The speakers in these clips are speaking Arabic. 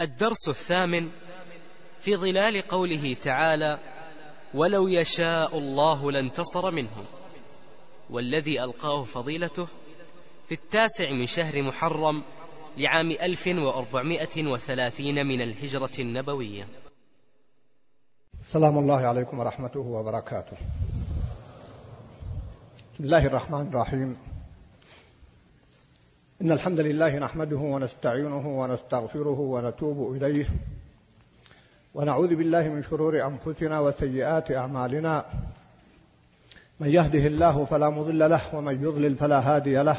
الدرس الثامن في ظلال قوله تعالى ولو يشاء الله لانتصر منهم والذي ألقاه فضيلته في التاسع من شهر محرم لعام ألف وأربعمائة وثلاثين من الهجرة النبوية. سلام الله عليكم ورحمته وبركاته. بسم الله الرحمن الرحيم. إن الحمد لله نحمده ونستعينه ونستغفره ونتوب إليه ونعوذ بالله من شرور أنفسنا وسيئات أعمالنا. من يهده الله فلا مضل له ومن يضلل فلا هادي له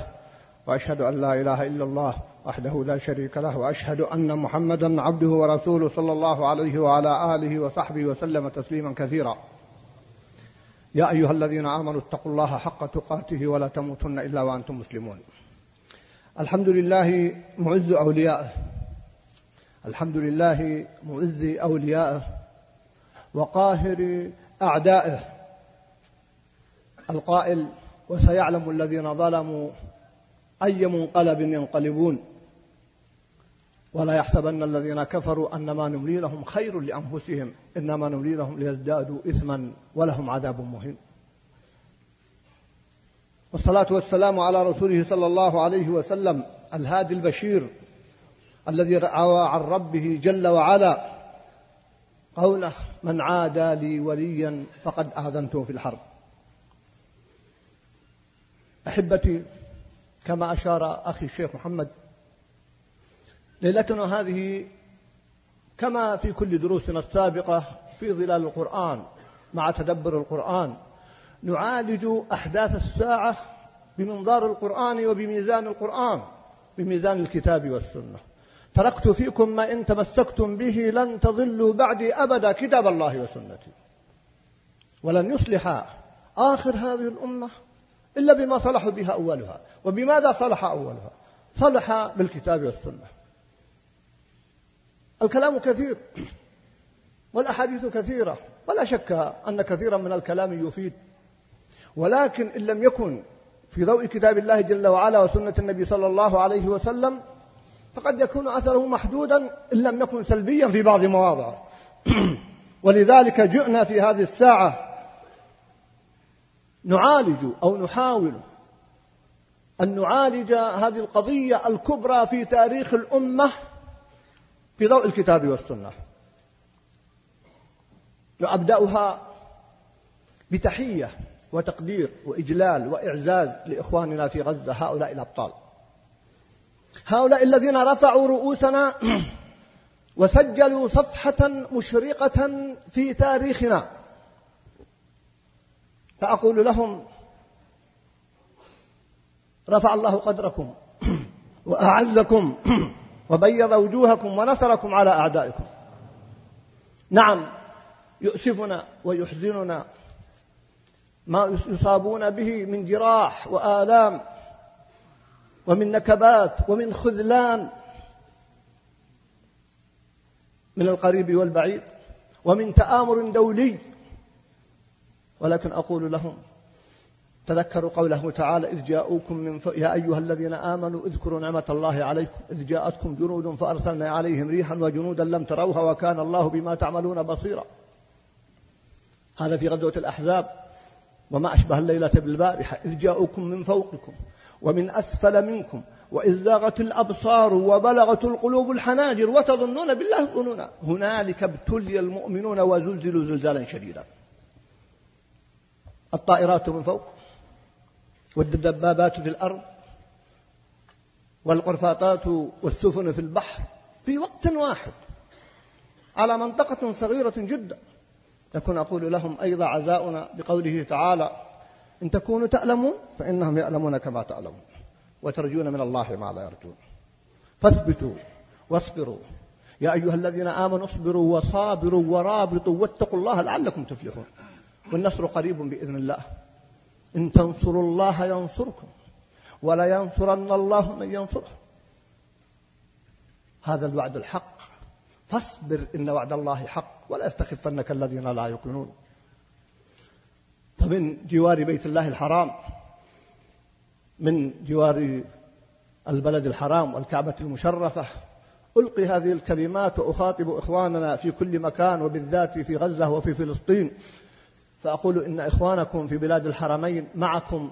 وأشهد أن لا إله إلا الله وحده لا شريك له وأشهد أن محمدا عبده ورسوله صلى الله عليه وعلى آله وصحبه وسلم تسليما كثيرا. يا أيها الذين آمنوا اتقوا الله حق تقاته ولا تموتن إلا وأنتم مسلمون. الحمد لله معز أوليائه الحمد لله معز أوليائه وقاهر أعدائه. القائل وسيعلم الذين ظلموا أي منقلب ينقلبون. ولا يحسبن الذين كفروا أنما نملي لهم خير لأنفسهم إنما نملي لهم ليزدادوا إثما ولهم عذاب مهين. والصلاة والسلام على رسوله صلى الله عليه وسلم الهادي البشير الذي روى عن ربه جل وعلا. قوله من عادى لي وليا فقد آذنته في الحرب. أحبتي كما أشار أخي الشيخ محمد ليلتنا هذه كما في كل دروسنا السابقة في ظلال القرآن مع تدبر القرآن نعالج أحداث الساعة بمنظار القرآن وبميزان القرآن بميزان الكتاب والسنة. تركت فيكم ما إن تمسكتم به لن تضلوا بعدي أبدا كتاب الله وسنتي. ولن يصلح آخر هذه الأمة إلا بما صلح بها أولها. وبماذا صلح أولها؟ صلح بالكتاب والسنة. الكلام كثير والأحاديث كثيرة ولا شك أن كثيرا من الكلام يفيد ولكن إن لم يكن في ضوء كتاب الله جل وعلا وسنة النبي صلى الله عليه وسلم فقد يكون أثره محدودا إن لم يكن سلبيا في بعض مواضع ولذلك جئنا في هذه الساعة نعالج أو نحاول أن نعالج هذه القضية الكبرى في تاريخ الأمة في ضوء الكتاب والسنة. وأبدأها بتحية وتقدير وإجلال وإعزاز لإخواننا في غزة هؤلاء الأبطال. هؤلاء الذين رفعوا رؤوسنا وسجلوا صفحة مشرقة في تاريخنا. فأقول لهم رفع الله قدركم وأعزكم وبيض وجوهكم ونصركم على أعدائكم. نعم يؤسفنا ويحزننا ما يصابون به من جراح وآلام ومن نكبات ومن خذلان من القريب والبعيد ومن تآمر دولي. ولكن أقول لهم تذكروا قوله تعالى إذ جاءوكم من ف... يا أيها الذين آمنوا اذكروا نعمة الله عليكم. إذ جاءتكم جنود فأرسلنا عليهم ريحا وجنودا لم تروها وكان الله بما تعملون بصيرا. هذا في غزوة الأحزاب. وما أشبه الليلة بالبارحة إذ جاءوكم من فوقكم ومن أسفل منكم وإذ زاغت الأبصار وبلغت القلوب الحناجر وتظنون بالله الظنونا هنالك ابتلي المؤمنون وزلزلوا زلزالا شديدا. الطائرات من فوق والدبابات في الأرض والقرفاطات والسفن في البحر في وقت واحد على منطقة صغيرة جدا. لكن أقول لهم أيضا عزاؤنا بقوله تعالى إن تكونوا تألمون فإنهم يألمون كما تعلمون وترجون من الله ما لا يرجون. فاثبتوا واصبروا. يا أيها الذين آمنوا اصبروا وصابروا ورابطوا واتقوا الله لعلكم تفلحون. والنصر قريب بإذن الله. إن تنصروا الله ينصركم ولا ينصرن الله من ينصره. هذا الوعد الحق. فاصبر إن وعد الله حق ولا يستخفنك الذين لا يؤمنون. فمن جوار بيت الله الحرام من جوار البلد الحرام والكعبة المشرفة ألقي هذه الكلمات وأخاطب إخواننا في كل مكان وبالذات في غزة وفي فلسطين. فأقول إن إخوانكم في بلاد الحرمين معكم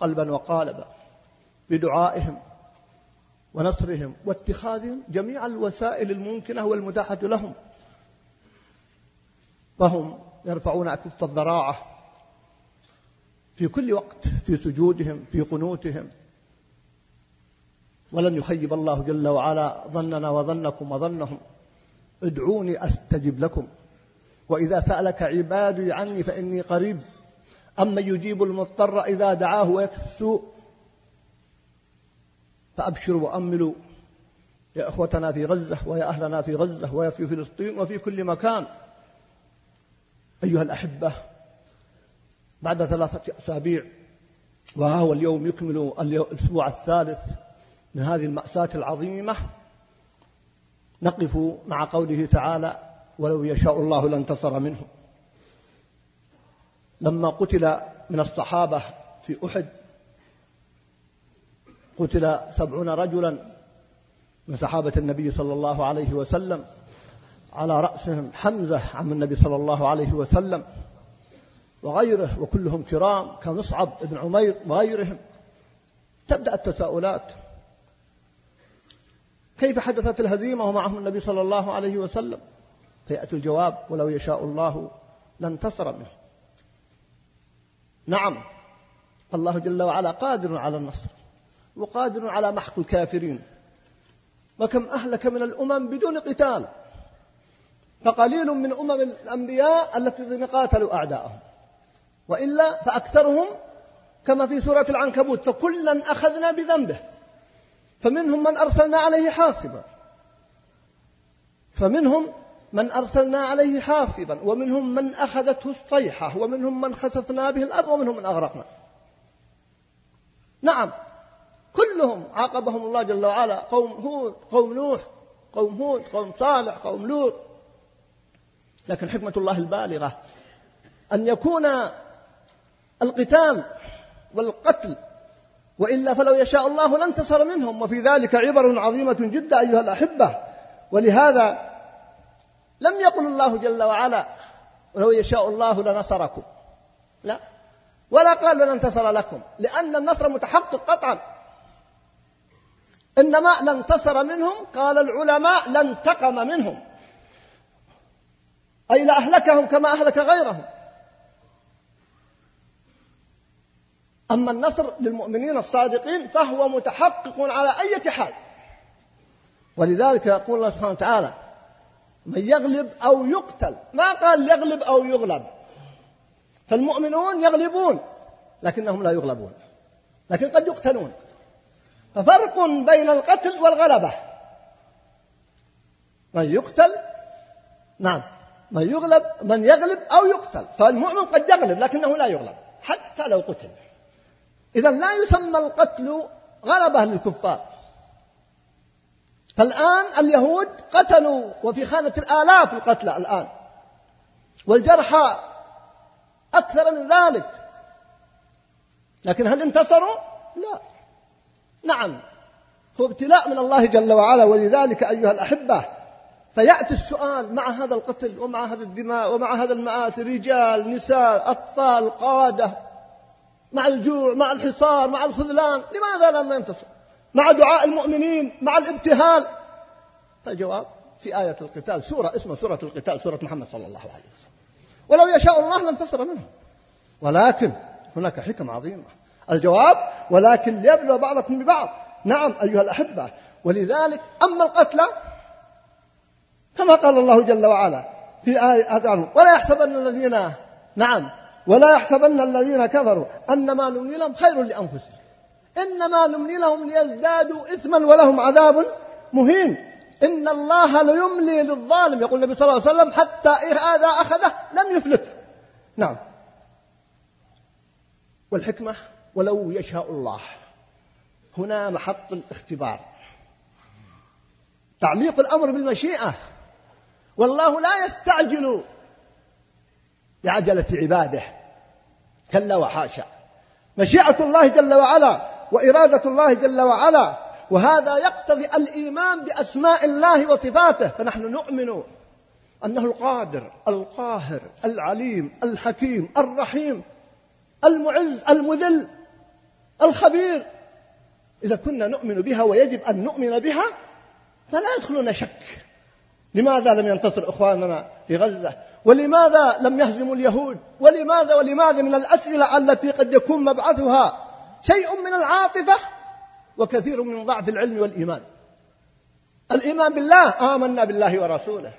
قلبا وقالبا بدعائهم ونصرهم واتخاذهم جميع الوسائل الممكنة والمتاحة لهم. فهم يرفعون أكف الضراعة في كل وقت في سجودهم في قنوتهم. ولن يخيب الله جل وعلا ظننا وظنكم وظنهم. ادعوني أستجب لكم. وإذا سألك عبادي عني فإني قريب. اما يجيب المضطر إذا دعاه ويكفي السوء؟ فأبشروا وأملوا يا إخوتنا في غزة ويا أهلنا في غزة ويا في فلسطين وفي كل مكان. أيها الأحبة بعد ثلاثة أسابيع وها هو اليوم يكمل الأسبوع الثالث من هذه المأساة العظيمة نقف مع قوله تعالى ولو يشاء الله لانتصر منهم لما قتل من الصحابة في أحد قتل سبعون رجلا من صحابة النبي صلى الله عليه وسلم. على رأسهم حمزة عم النبي صلى الله عليه وسلم وغيره وكلهم كرام كمصعب بن عمير وغيرهم. تبدأ التساؤلات. كيف حدثت الهزيمة ومعهم النبي صلى الله عليه وسلم؟ فيأتي الجواب ولو يشاء الله لانتصر منه. نعم الله جل وعلا قادر على النصر. وقادر على محق الكافرين. وكم أهلك من الأمم بدون قتال. فقليل من أمم الأنبياء التي قاتلوا أعداءهم. وإلا فأكثرهم كما في سورة العنكبوت فكلا أخذنا بذنبه. فمنهم من أرسلنا عليه حاصبا فمنهم من أرسلنا عليه حاصبا ومنهم من أخذته الصيحة. ومنهم من خسفنا به الأرض. ومنهم من أغرقنا. نعم. كلهم عاقبهم الله جل وعلا. قوم هود قوم نوح قوم هود قوم صالح قوم لوط. لكن حكمة الله البالغة. أن يكون القتال والقتل وإلا فلو يشاء الله لانتصر منهم. وفي ذلك عبر عظيمة جدا أيها الأحبة. ولهذا لم يقل الله جل وعلا ولو يشاء الله لنصركم. لا. ولا قال لننتصر لكم. لأن النصر متحقق قطعا. إنما لانتصر منهم قال العلماء لانتقم منهم. أي لأهلكهم كما أهلك غيرهم. أما النصر للمؤمنين الصادقين فهو متحقق على أي حال. ولذلك يقول الله سبحانه وتعالى من يغلب أو يقتل ما قال يغلب أو يغلب. فالمؤمنون يغلبون لكنهم لا يغلبون لكن قد يقتلون. ففرق بين القتل والغلبة. من يقتل نعم من يغلب من يغلب أو يقتل فالمؤمن قد يغلب لكنه لا يغلب حتى لو قتل. إذا لا يسمى القتل غلبة للكفار فالآن اليهود قتلوا وفي خانة الآلاف القتلى الآن. والجرحى أكثر من ذلك. لكن هل انتصروا؟ لا. نعم. هو ابتلاء من الله جل وعلا ولذلك أيها الأحبة فيأتي السؤال مع هذا القتل ومع هذا الدماء ومع هذا المآسي رجال نساء أطفال قادة مع الجوع مع الحصار مع الخذلان لماذا لم ينتصر مع دعاء المؤمنين مع الابتهال. فالجواب في آية القتال سورة اسمها سورة القتال سورة محمد صلى الله عليه وسلم. ولو يشاء الله لانتصر منه ولكن هناك حكم عظيمة. الجواب ولكن ليبلو بعضكم ببعض. نعم أيها الأحبة. ولذلك أما القتلى كما قال الله جل وعلا في آية ولا يحسبن الذين نعم ولا يحسبن الذين كفروا أن ما نملي لهم خير لأنفسهم. إنما نملي لهم ليزدادوا إثما ولهم عذاب مهين. إن الله ليملي للظالم. يقول النبي صلى الله عليه وسلم حتى إذا أخذه لم يفلت نعم. والحكمة؟ ولو يشاء الله. هنا محط الاختبار. تعليق الأمر بالمشيئة. والله لا يستعجل لعجلة عباده. كلا وحاشا. مشيئة الله جل وعلا وإرادة الله جل وعلا. وهذا يقتضي الإيمان بأسماء الله وصفاته. فنحن نؤمن أنه القادر القاهر العليم الحكيم الرحيم المعز المذل. الخبير. إذا كنا نؤمن بها ويجب أن نؤمن بها فلا يدخلنا شك. لماذا لم ينتصر إخواننا في غزة؟ ولماذا لم يهزموا اليهود؟ ولماذا ولماذا من الأسئلة التي قد يكون مبعثها شيء من العاطفة وكثير من ضعف العلم والإيمان؟ الإيمان بالله آمنا بالله ورسوله.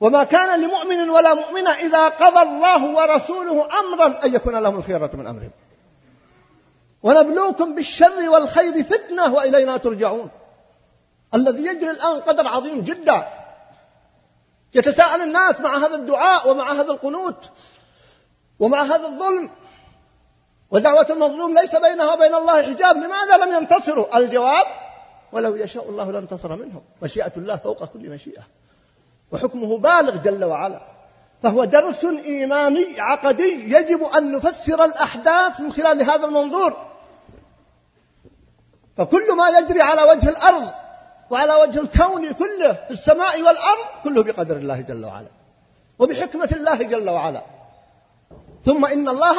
وما كان لمؤمن ولا مؤمنة إذا قضى الله ورسوله أمرا أن يكون لهم الخيرة من أمرهم. ونبلوكم بالشر والخير فتنة وإلينا ترجعون. الذي يجري الآن قدر عظيم جدا. يتساءل الناس مع هذا الدعاء ومع هذا القنوت ومع هذا الظلم. ودعوة المظلوم ليس بينها وبين الله حجاب. لماذا لم ينتصروا؟ الجواب ولو يشاء الله لانتصر منهم. مشيئة الله فوق كل مشيئة. وحكمه بالغ جل وعلا. فهو درس إيماني عقدي يجب أن نفسر الأحداث من خلال هذا المنظور. فكل ما يجري على وجه الأرض وعلى وجه الكون كله في السماء والأرض كله بقدر الله جل وعلا وبحكمة الله جل وعلا. ثم إن الله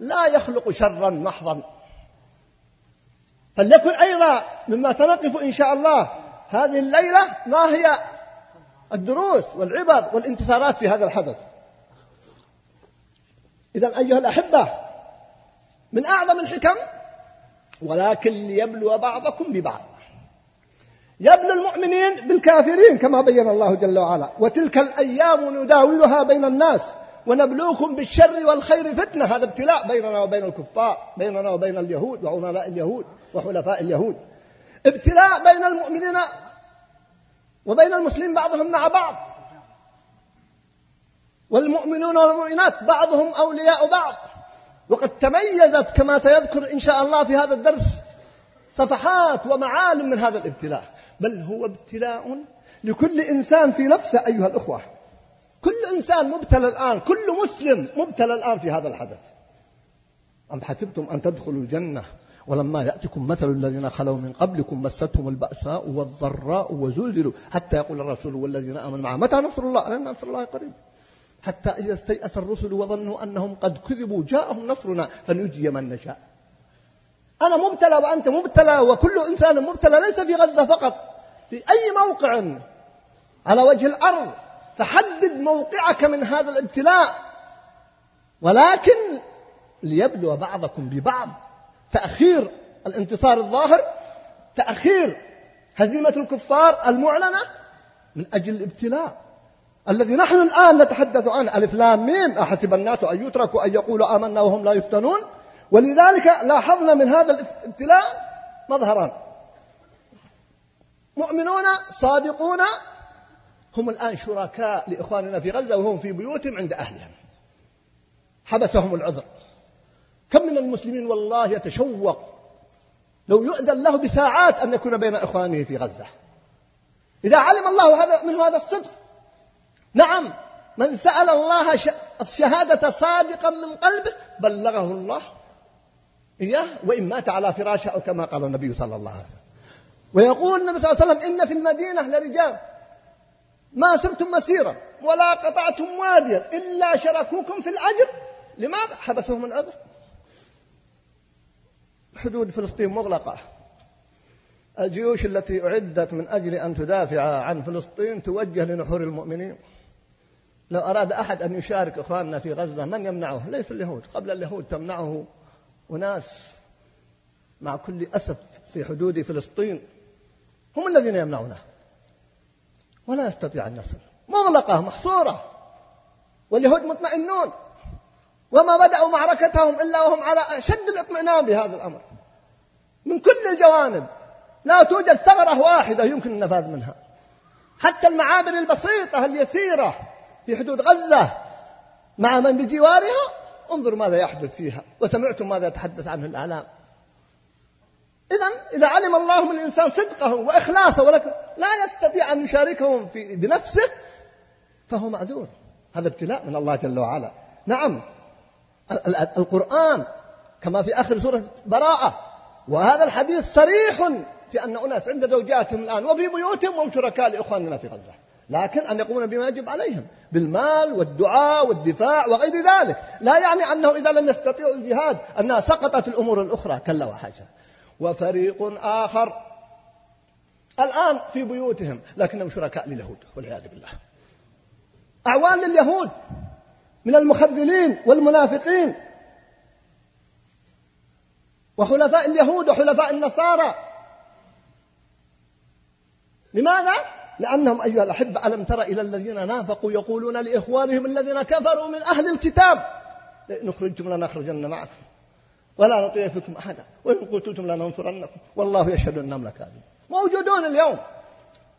لا يخلق شرا محضا. فليكن أيضا مما سنقف إن شاء الله هذه الليلة ما هي الدروس والعبر والانتصارات في هذا الحدث. إذا أيها الأحبة من أعظم الحكم ولكن ليبلو بعضكم ببعض. يبلو المؤمنين بالكافرين كما بين الله جل وعلا. وتلك الأيام نداولها بين الناس ونبلوكم بالشر والخير فتنة. هذا ابتلاء بيننا وبين الكفار بيننا وبين اليهود وعملاء اليهود وحلفاء اليهود. ابتلاء بين المؤمنين وبين المسلمين بعضهم مع بعض. والمؤمنون والمؤمنات بعضهم أولياء بعض. وقد تميزت كما سيذكر إن شاء الله في هذا الدرس صفحات ومعالم من هذا الابتلاء. بل هو ابتلاء لكل إنسان في نفسه أيها الأخوة. كل إنسان مبتلى الآن كل مسلم مبتلى الآن في هذا الحدث. أم حسبتم أن تدخلوا الجنة ولما يأتكم مثل الذين خلوا من قبلكم مستهم البأساء والضراء وزلزلوا حتى يقول الرسول والذين آمنوا معه متى نصر الله؟ ألم نصر الله قريب؟ حتى إذا استيأس الرسل وظنوا أنهم قد كذبوا جاءهم نصرنا فنجي من نشاء. أنا مبتلى وأنت مبتلى وكل إنسان مبتلى ليس في غزة فقط في أي موقع. على وجه الأرض فحدد موقعك من هذا الابتلاء. ولكن ليبلو بعضكم ببعض. تأخير الانتصار الظاهر تأخير هزيمة الكفار المعلنة من أجل الابتلاء. الذي نحن الآن نتحدث عنه ألف لام ميم أحسب الناس أن يتركوا أن يقولوا آمنا وهم لا يفتنون؟ ولذلك لاحظنا من هذا الابتلاء مظهران. مؤمنون صادقون هم الآن شركاء لإخواننا في غزة وهم في بيوتهم عند أهلهم. حبسهم العذر. كم من المسلمين والله يتشوق لو يؤذن له بساعات أن يكون بين إخوانه في غزة. إذا علم الله هذا من هذا الصدق نعم من سأل الله الشهادة صادقا من قلبه بلغه الله إياه وإن مات على فراشه أو كما قال النبي صلى الله عليه وسلم. ويقول النبي صلى الله عليه وسلم إن في المدينة لرجال ما سرتم مسيرا ولا قطعتم واديا إلا شركوكم في الأجر. لماذا؟ حبسهم العذر حدود فلسطين مغلقة. الجيوش التي أعدت من أجل أن تدافع عن فلسطين توجه لنحور المؤمنين. لو أراد أحد أن يشارك إخواننا في غزة من يمنعه؟ ليس اليهود. قبل اليهود تمنعه أناس مع كل أسف في حدود فلسطين. هم الذين يمنعونه. ولا يستطيع النصر مغلقة محصورة. واليهود مطمئنون. وما بدأوا معركتهم إلا وهم على أشد الاطمئنان بهذا الأمر. من كل الجوانب. لا توجد ثغرة واحدة يمكن النفاذ منها. حتى المعابر البسيطة اليسيرة. في حدود غزة مع من بجوارها؟ انظروا ماذا يحدث فيها وسمعتم ماذا يتحدث عنه الإعلام. إذا إذا علم الله من الإنسان صدقه وإخلاصه ولكن لا يستطيع أن يشاركهم في بنفسه فهو معذور. هذا ابتلاء من الله جل وعلا. نعم القرآن كما في آخر سورة براءة وهذا الحديث صريح في أن أناس عند زوجاتهم الآن وفي بيوتهم هم شركاء لإخواننا في غزة. لكن أن يقومون بما يجب عليهم بالمال والدعاء والدفاع وغير ذلك. لا يعني أنه إذا لم يستطيعوا الجهاد أنها سقطت الأمور الأخرى كلا وحاشا وفريق آخر الآن في بيوتهم لكنهم شركاء لليهود والعياذ بالله. أعوان لليهود من المخذلين والمنافقين. وحلفاء اليهود وحلفاء النصارى. لماذا؟ لأنهم أيها الأحبة ألم تر إلى الذين نافقوا يقولون لإخوانهم الذين كفروا من أهل الكتاب لئن أخرجتم لنخرجن معكم. ولا نطيع فيكم أحدا وإن قتلتم لننصرنكم. والله يشهد أنهم لكاذبون. موجودون اليوم.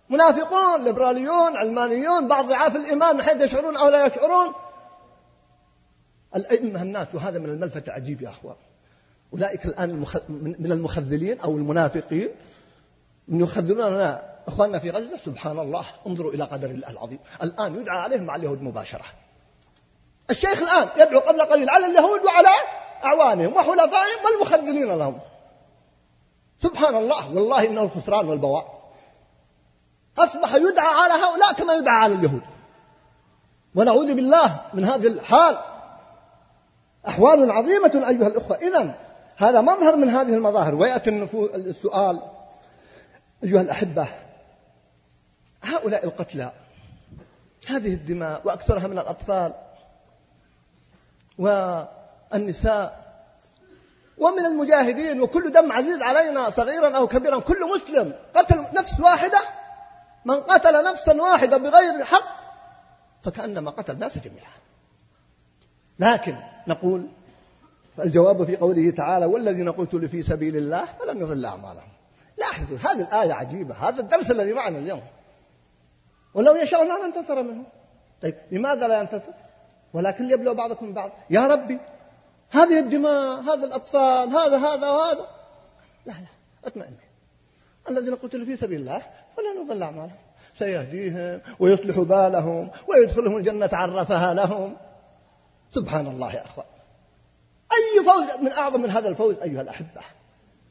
منافقون ليبراليون علمانيون بعض ضعاف الإيمان من حيث يشعرون أو لا يشعرون. الأئمة الناس وهذا من الملفت العجيب يا أخوان. أولئك الآن من المخذلين أو المنافقين. من يخذلون أخواننا في غزة سبحان الله انظروا إلى قدر الله العظيم. الآن يدعى عليهم مع اليهود مباشرة. الشيخ الآن يدعو قبل قليل على اليهود وعلى أعوانهم وحلفائهم والمخذلين لهم. سبحان الله والله إنه الخسران والبواء. أصبح يدعى على هؤلاء كما يدعى على اليهود. ونعوذ بالله من هذه الحال. أحوال عظيمة أيها الأخوة. إذا هذا مظهر من هذه المظاهر. ويأتي السؤال. أيها الأحبة هؤلاء القتلى هذه الدماء وأكثرها من الأطفال والنساء ومن المجاهدين وكل دم عزيز علينا صغيرا أو كبيرا كل مسلم قتل نفس واحدة من قتل نفسا واحدة بغير حق فكأنما قتل الناس جميعا. لكن نقول فالجواب في قوله تعالى والذين قتلوا في سبيل الله فلن يضل أعمالهم. لاحظوا هذه الآية عجيبة هذا الدرس الذي معنا اليوم. ولو يشاء الله لانتصر منه. طيب لماذا لا ينتصر؟ ولكن ليبلو بعضكم بعض. يا ربي هذه الدماء هذا الأطفال هذا هذا وهذا. لا لا أطمئن. الذين قتلوا في سبيل الله فلن يضل أعمالهم. سيهديهم ويصلح بالهم ويدخلهم الجنة عرفها لهم. سبحان الله يا أخوان. أي فوز من أعظم من هذا الفوز أيها الأحبة؟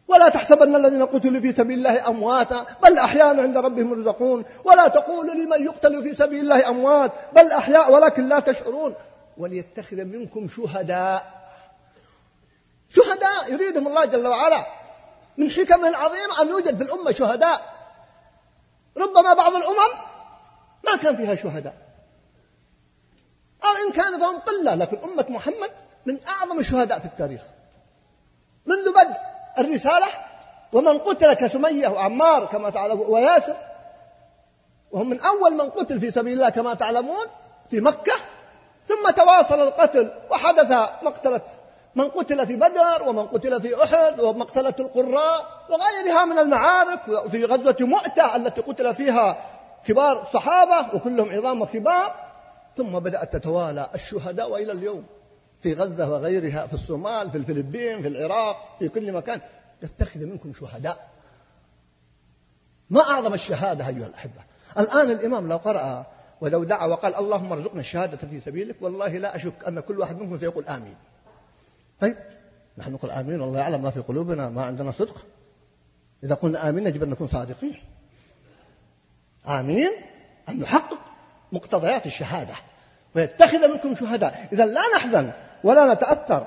ولا تحسبن الذين قتلوا في سبيل الله أمواتا بل أحياء عند ربهم يرزقون. ولا تقولوا لمن يقتل في سبيل الله أموات بل أحياء ولكن لا تشعرون. وليتخذ منكم شهداء. شهداء يريدهم الله جل وعلا. من حكمه العظيمة أن يوجد في الأمة شهداء. ربما بعض الأمم ما كان فيها شهداء. أو إن كان فهم قلة لكن أمة محمد من أعظم الشهداء في التاريخ. منذ بدء. الرسالة ومن قتل كسمية وعمار كما تعلمون وياسر. وهم من أول من قتل في سبيل الله كما تعلمون في مكة. ثم تواصل القتل وحدث مقتلة من قتل في بدر ومن قتل في أحد ومقتلة القراء وغيرها من المعارك في غزوة مؤتة التي قتل فيها كبار الصحابة وكلهم عظام وكبار ثم بدأت تتوالى الشهداء وإلى اليوم. في غزة وغيرها في الصومال في الفلبين في العراق في كل مكان. يتخذ منكم شهداء. ما أعظم الشهادة أيها الأحبة. الآن الإمام لو قرأ ولو دعا وقال اللهم ارزقنا الشهادة في سبيلك والله لا أشك أن كل واحد منكم سيقول آمين. طيب نحن نقول آمين والله يعلم ما في قلوبنا ما عندنا صدق. إذا قلنا آمين يجب أن نكون صادقين. آمين أن نحقق مقتضيات الشهادة. ويتخذ منكم شهداء. إذا لا نحزن. ولا نتأثر.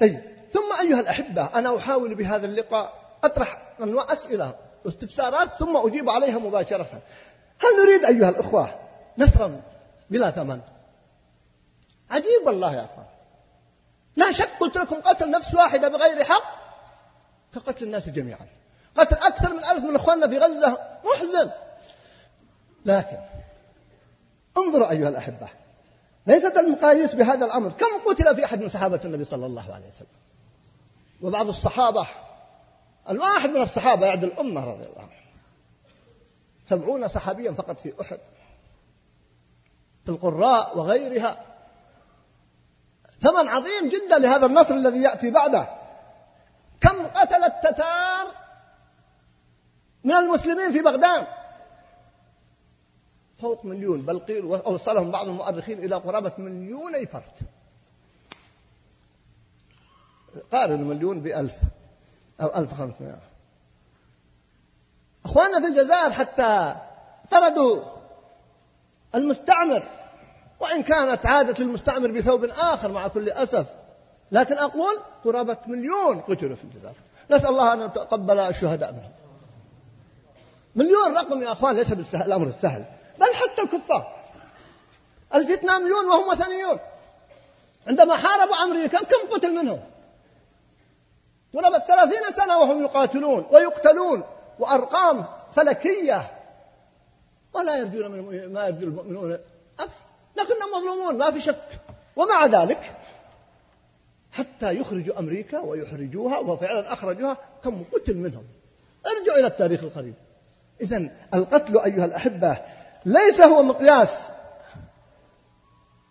طيب ثم أيها الأحبة أنا أحاول بهذا اللقاء أطرح أنواع أسئلة واستفسارات ثم أجيب عليها مباشرة. هل نريد أيها الأخوة نصرا بلا ثمن؟ عجيب والله يا أخوان. لا شك قلت لكم قتل نفس واحدة بغير حق؟ كقتل الناس جميعا. قتل أكثر من ألف من إخواننا في غزة محزن. لكن انظروا أيها الأحبة ليست المقاييس بهذا الأمر. كم قتل في أحد من صحابة النبي صلى الله عليه وسلم؟ وبعض الصحابة. الواحد من الصحابة يعد الأمة رضي الله عنه. سبعون صحابيا فقط في أحد. في القراء وغيرها. ثمن عظيم جدا لهذا النصر الذي يأتي بعده. كم قتل التتار من المسلمين في بغداد؟ فوق مليون بل قيل وصلهم بعض المؤرخين إلى قرابة مليوني فرد. قارن مليون بألف أو 1500 أخواننا في الجزائر حتى طردوا المستعمر وإن كانت عادة المستعمر بثوب آخر مع كل أسف. لكن أقول قرابة مليون قتلوا في الجزائر. نسأل الله أن يتقبل الشهداء منهم. مليون رقم يا أخوان ليس بالسهل الأمر السهل. بل حتى الكفار. الفيتناميون وهم وثنيون. عندما حاربوا أمريكا كم قتل منهم؟ قرابة ثلاثين سنة وهم يقاتلون ويقتلون وأرقام فلكية. ولا يرجون من ما يرجو المؤمنون. لكنهم مظلومون ما في شك. ومع ذلك حتى يخرجوا أمريكا ويحرجوها وفعلا أخرجوها كم قتل منهم. ارجعوا إلى التاريخ القريب إذا القتل أيها الأحبة ليس هو مقياس.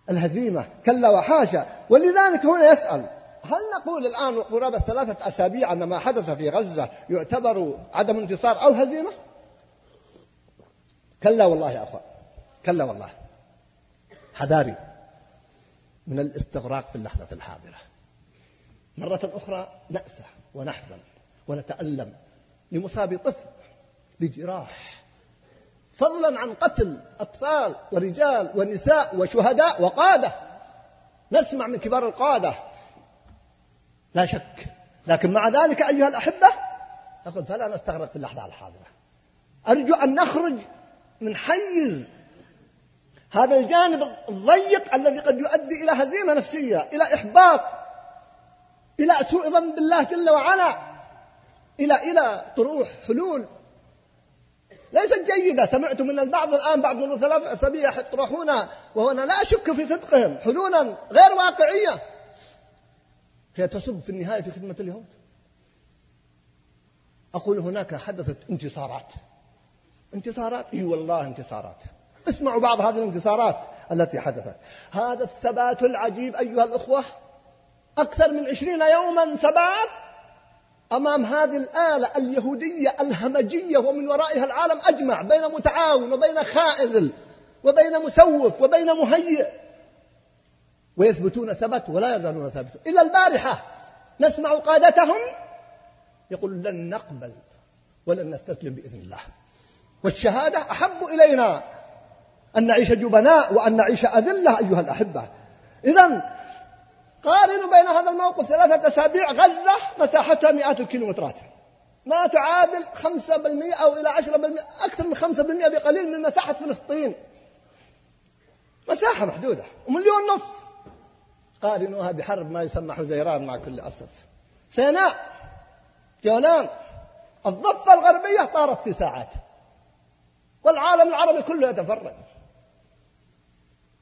الهزيمة كلا وحاشا. ولذلك هنا يسأل هل نقول الآن قرابة ثلاثة أسابيع أن ما حدث في غزة يعتبر عدم انتصار أو هزيمة؟ كلا والله يا أخوان كلا والله. حذاري من الاستغراق في اللحظة الحاضرة. مرة أخرى نأسى ونحزن ونتألم لمصاب طفل بجراح فضلا عن قتل أطفال ورجال ونساء وشهداء وقادة. نسمع من كبار القادة. لا شك. لكن مع ذلك أيها الأحبة أقول فلا نستغرق في اللحظة الحاضرة. أرجو أن نخرج من حيز هذا الجانب الضيق الذي قد يؤدي إلى هزيمة نفسية إلى إحباط إلى سوء ظن بالله جل وعلا إلى إلى طروح حلول. ليست جيدة. سمعت من البعض الآن بعض من ثلاث أسابيع يطرحون وهنا لا أشك في صدقهم حلولا غير واقعية. هي تصب في النهاية في خدمة اليهود. أقول هناك حدثت انتصارات. انتصارات؟ إي والله انتصارات. اسمعوا بعض هذه الانتصارات التي حدثت. هذا الثبات العجيب أيها الأخوة. أكثر من عشرين يوما ثبات أمام هذه الآلة اليهودية الهمجية ومن ورائها العالم أجمع بين متعاون وبين خائذ وبين مسوف وبين مهيئ. ويثبتون ثبت ولا يزالون ثابتون إلا البارحة نسمع قادتهم يقول لن نقبل ولن نستسلم بإذن الله. والشهادة أحب إلينا أن نعيش جبناء وأن نعيش أذلة أيها الأحبة. إذا قارنوا بين هذا الموقف ثلاثة أسابيع غزة مساحتها مئات الكيلومترات. ما تعادل خمسة بالمئة أو إلى عشرة بالمئة أكثر من خمسة بالمئة بقليل من مساحة فلسطين. مساحة محدودة ومليون نصف قارنوها بحرب ما يسمى حزيران مع كل أسف. سيناء جولان الضفة الغربية طارت في ساعات. والعالم العربي كله يتفرج.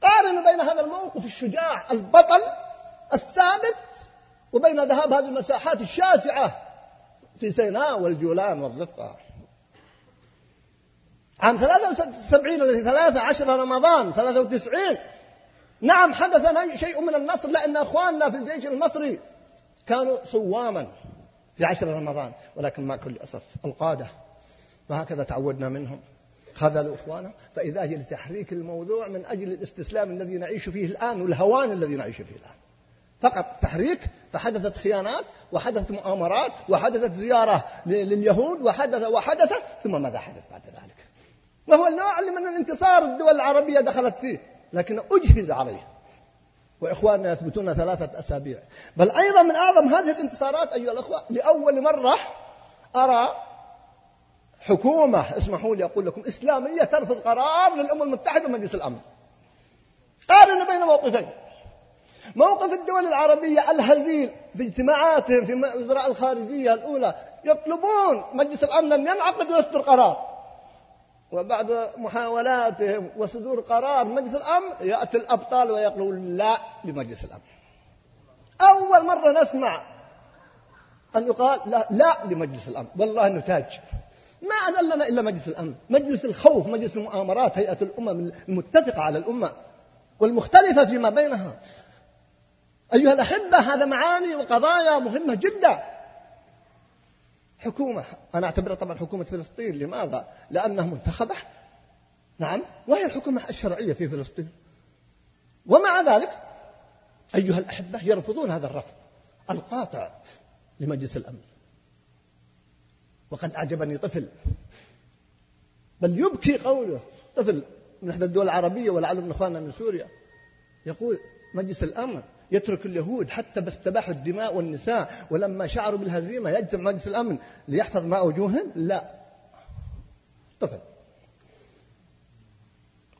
قارنوا بين هذا الموقف الشجاع البطل الثابت وبين ذهاب هذه المساحات الشاسعة في سيناء والجولان والضفة. عام 73 الذي 13 رمضان 93 نعم حدث شيء من النصر لأن أخواننا في الجيش المصري كانوا صواما في عشر رمضان ولكن مع كل أسف القادة. وهكذا تعودنا منهم. خذلوا إخوانهم فإذا هي لتحريك الموضوع من أجل الاستسلام الذي نعيش فيه الآن والهوان الذي نعيش فيه الآن. فقط تحريك فحدثت خيانات وحدثت مؤامرات وحدثت زيارة لليهود وحدث وحدث ثم ماذا حدث بعد ذلك؟ وهو النوع اللي من الانتصار الدول العربية دخلت فيه لكن أجهز عليه. وإخواننا يثبتون ثلاثة أسابيع. بل أيضا من أعظم هذه الانتصارات أيها الأخوة لأول مرة أرى حكومة اسمحوا لي أقول لكم إسلامية ترفض قرار للأمم المتحدة ومجلس الأمن. قارن بين موقفين. موقف الدول العربية الهزيل في اجتماعاتهم في وزراء الخارجية الأولى يطلبون مجلس الأمن أن ينعقد ويصدر قرار. وبعد محاولاتهم وصدور قرار مجلس الأمن يأتي الأبطال ويقولون لا لمجلس الأمن. أول مرة نسمع أن يقال لا, لا لمجلس الأمن. والله نتاج. ما أذلنا إلا مجلس الأمن. مجلس الخوف مجلس المؤامرات هيئة الأمم المتفقة على الأمة والمختلفة فيما بينها. أيها الأحبة هذا معاني وقضايا مهمة جدا. حكومة أنا أعتبرها طبعا حكومة فلسطين لماذا؟ لأنها منتخبة. نعم وهي الحكومة الشرعية في فلسطين. ومع ذلك أيها الأحبة يرفضون هذا الرفض القاطع لمجلس الأمن. وقد أعجبني طفل. بل يبكي قوله. طفل من إحدى الدول العربية ولعله من إخواننا من سوريا. يقول مجلس الأمن يترك اليهود حتى باستباحوا الدماء والنساء ولما شعروا بالهزيمة يجمع مجلس الأمن ليحفظ ماء وجوههم؟ لا. طفل.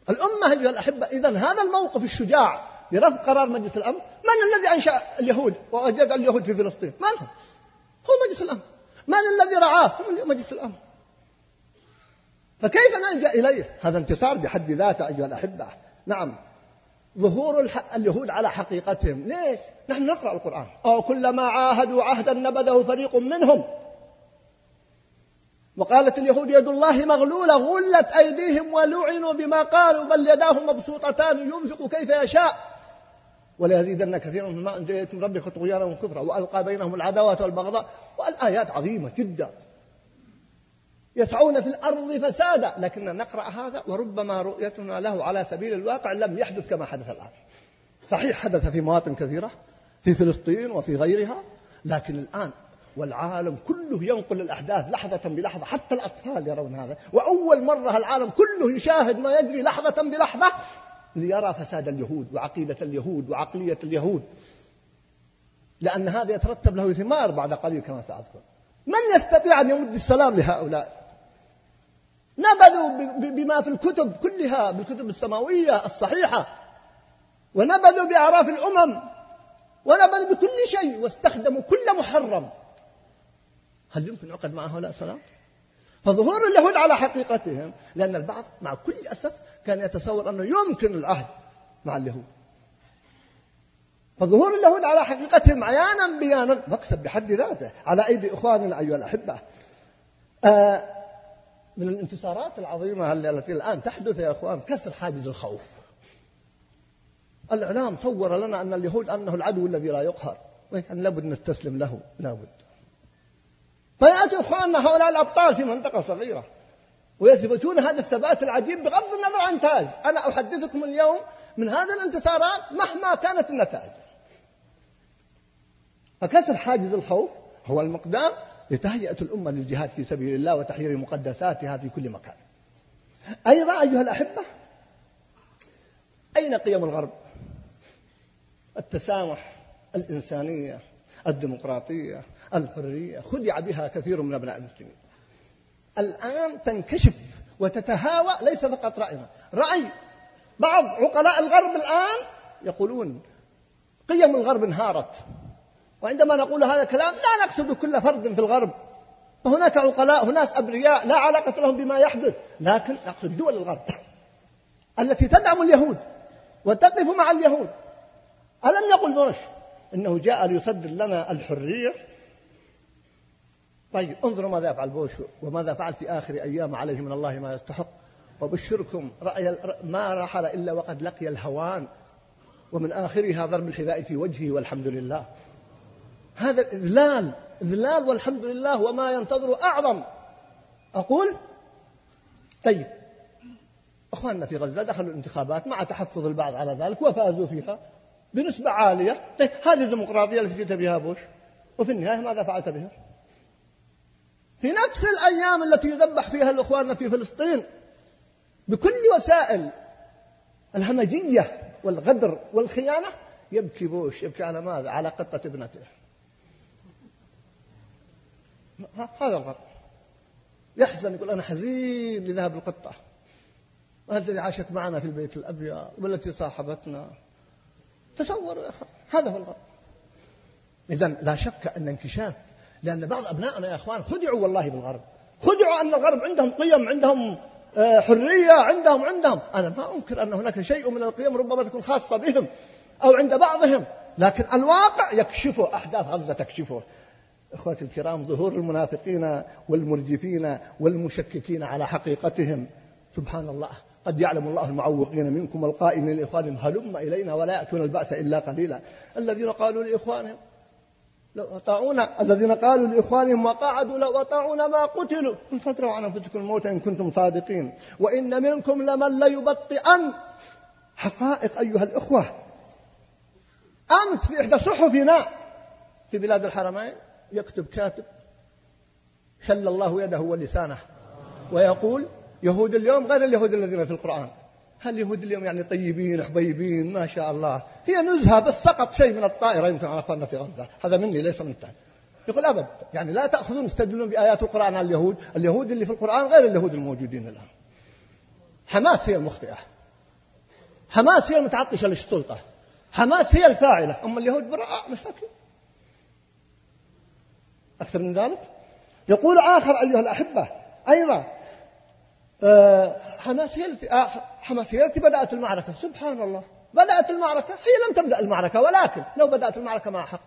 الأمة أيها الأحبة إذا هذا الموقف الشجاع لرفض قرار مجلس الأمن. من الذي أنشأ اليهود وأوجد اليهود في فلسطين؟ من هو؟ هو مجلس الأمن. من الذي رعاه؟ هو مجلس الأمن. فكيف نلجأ إليه؟ هذا انتصار بحد ذاته أيها الأحبة. نعم. ظهور اليهود على حقيقتهم. ليش؟ نحن نقرأ القرآن. أو كلما عاهدوا عهدا نبذه فريق منهم. وقالت اليهود يد الله مغلولة غلت أيديهم ولعنوا بما قالوا بل يداه مبسوطتان ينفق كيف يشاء. وليزيدن كثيرا مما أنجيت من ربك طغيانا وكفرا وألقى بينهم العداوة والبغضاء. والآيات عظيمة جدا. يسعون في الأرض فسادا. لكن نقرأ هذا وربما رؤيتنا له على سبيل الواقع لم يحدث كما حدث الآن. صحيح حدث في مواطن كثيرة في فلسطين وفي غيرها لكن الآن والعالم كله ينقل الأحداث لحظة بلحظة. حتى الأطفال يرون هذا. وأول مرة العالم كله يشاهد ما يجري لحظة بلحظة. ليرى فساد اليهود وعقيدة اليهود وعقلية اليهود. لأن هذا يترتب له ثمار بعد قليل كما سأذكر. من يستطيع أن يمد السلام لهؤلاء؟ نبذوا بما في الكتب كلها بالكتب السماوية الصحيحة. ونبذوا بأعراف الأمم. ونبذوا بكل شيء. واستخدموا كل محرم. هل يمكن يعقد مع هؤلاء سلام؟ فظهور اليهود على حقيقتهم لأن البعض مع كل أسف كان يتصور أنه يمكن العهد مع اليهود. فظهور اليهود على حقيقتهم عيانا بيانا. مكسب بحد ذاته. على أيدي إخواننا أيها الأحبة. آه من الانتصارات العظيمة التي الآن تحدث يا إخوان كسر حاجز الخوف. الإعلام صور لنا أن اليهود أنه العدو الذي لا يقهر لابد نستسلم له لابد. فيأتي إخواننا هؤلاء الأبطال في منطقة صغيرة ويثبتون هذا الثبات العجيب بغض النظر عن تاج. أنا أحدثكم اليوم من هذه الانتصارات مهما كانت النتائج. فكسر حاجز الخوف هو المقدام لتهيئة الأمة للجهاد في سبيل الله وتحرير مقدساتها في كل مكان. أيضا أيها الأحبة أين قيم الغرب؟ التسامح الإنسانية الديمقراطية الحرية خدع بها كثير من أبناء المسلمين. الآن تنكشف وتتهاوى ليس فقط رأينا رأي بعض عقلاء الغرب الآن يقولون قيم الغرب انهارت. وعندما نقول هذا الكلام لا نقصد كل فرد في الغرب. فهناك عقلاء وناس أبرياء لا علاقة لهم بما يحدث لكن نقصد دول الغرب التي تدعم اليهود وتقف مع اليهود. ألم يقل بوش؟ إنه جاء ليصدر لنا الحرية. طيب انظروا ماذا يفعل بوش وماذا فعل في آخر أيام عليه من الله ما يستحق. وبشركم رأي ما رحل إلا وقد لقي الهوان. ومن آخرها ضرب الحذاء في وجهه والحمد لله. هذا الإذلال إذلال والحمد لله وما ينتظر أعظم. أقول طيب أخواننا في غزة دخلوا الانتخابات مع تحفظ البعض على ذلك وفازوا فيها بنسبة عالية. طيب هذه الديمقراطية التي جئت بها بوش وفي النهاية ماذا فعلت بها؟ في نفس الأيام التي يذبح فيها الإخوان في فلسطين بكل وسائل الهمجية والغدر والخيانة يبكي بوش يبكي على ماذا؟ على قطة ابنته. هذا الغرب يحزن يقول أنا حزين لذهاب القطة. التي عاشت معنا في البيت الأبيض والتي صاحبتنا؟ تصوروا يا أخي هذا هو الغرب إذا لا شك أن انكشاف لأن بعض أبنائنا يا أخوان خدعوا والله بالغرب. خدعوا أن الغرب عندهم قيم عندهم آه، حرية عندهم عندهم. أنا ما أنكر أن هناك شيء من القيم ربما تكون خاصة بهم أو عند بعضهم لكن الواقع يكشفه أحداث غزة تكشفه. اخواتي الكرام ظهور المنافقين والمرجفين والمشككين على حقيقتهم. سبحان الله قد يعلم الله المعوقين منكم والقائمين لإخوانهم. هلم إلينا ولا يأتون البأس إلا قليلا. الذين قالوا لإخوانهم لو أطاعونا. الذين قالوا لإخوانهم وقعدوا لو أطاعونا ما قتلوا. قل فاتروا عن أنفسكم الموت إن كنتم صادقين. وإن منكم لمن ليبطئن. حقائق أيها الإخوة. أمس في إحدى صحفنا في بلاد الحرمين يكتب كاتب شل الله يده ولسانه ويقول يهود اليوم غير اليهود الذين في القرآن. هل اليهود اليوم يعني طيبين حبيبين؟ ما شاء الله. هي نزهة بس سقط شيء من الطائرة يمكن على أخواننا في غزة. هذا مني ليس من تاني يقول أبد يعني لا تأخذون تستدلون بآيات القرآن على اليهود. اليهود اللي في القرآن غير اليهود الموجودين الآن. حماس هي المخطئة. حماس هي المتعطشة للسلطة حماس هي الفاعلة. أما اليهود براء مساكين أكثر من ذلك؟ يقول آخر أيها الأحبة أيضا آه، حماس هي التي حماس هي التي بدأت المعركة. سبحان الله بدأت المعركة؟ هي لم تبدأ المعركة ولكن لو بدأت المعركة مع حق.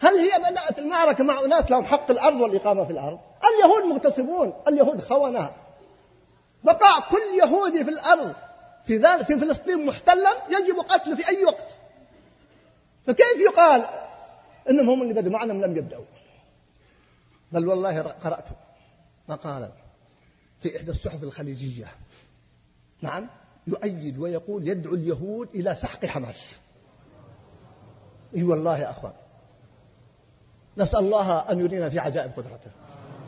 هل هي بدأت المعركة مع أناس لهم حق الأرض والإقامة في الأرض؟ اليهود مغتصبون اليهود خونة بقاء كل يهودي في الأرض في ذلك في فلسطين محتلا يجب قتله في أي وقت. فكيف يقال إنهم هم اللي بدأوا؟ مع انهم لم يبدأوا؟ بل والله قرأت مقالا في إحدى الصحف الخليجية. نعم يؤيد ويقول يدعو اليهود إلى سحق حماس. إي والله يا أخوان. نسأل الله أن يرينا في عجائب قدرته.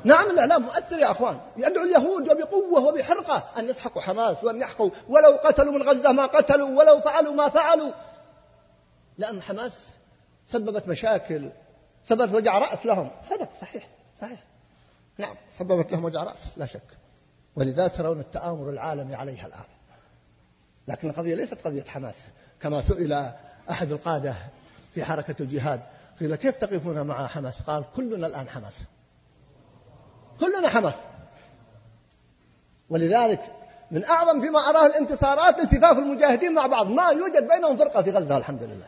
نعم الاعلام مؤثر يا أخوان. يدعو اليهود وبقوة وبحرقة أن يسحقوا حماس وأن يحقوا ولو قتلوا من غزة ما قتلوا ولو فعلوا ما فعلوا. لأن حماس سببت مشاكل سببت وجع رأس لهم. صدق صحيح. نعم. سببت لهم وجع رأس لا شك. ولذلك ترون التآمر العالمي عليها الآن. لكن القضية ليست قضية حماس. كما سئل أحد القادة في حركة الجهاد قيل كيف تقفون مع حماس؟ قال كلنا الآن حماس. كلنا حماس. ولذلك من أعظم فيما أراه الانتصارات التفاف المجاهدين مع بعض. ما يوجد بينهم فرقة في غزة الحمد لله.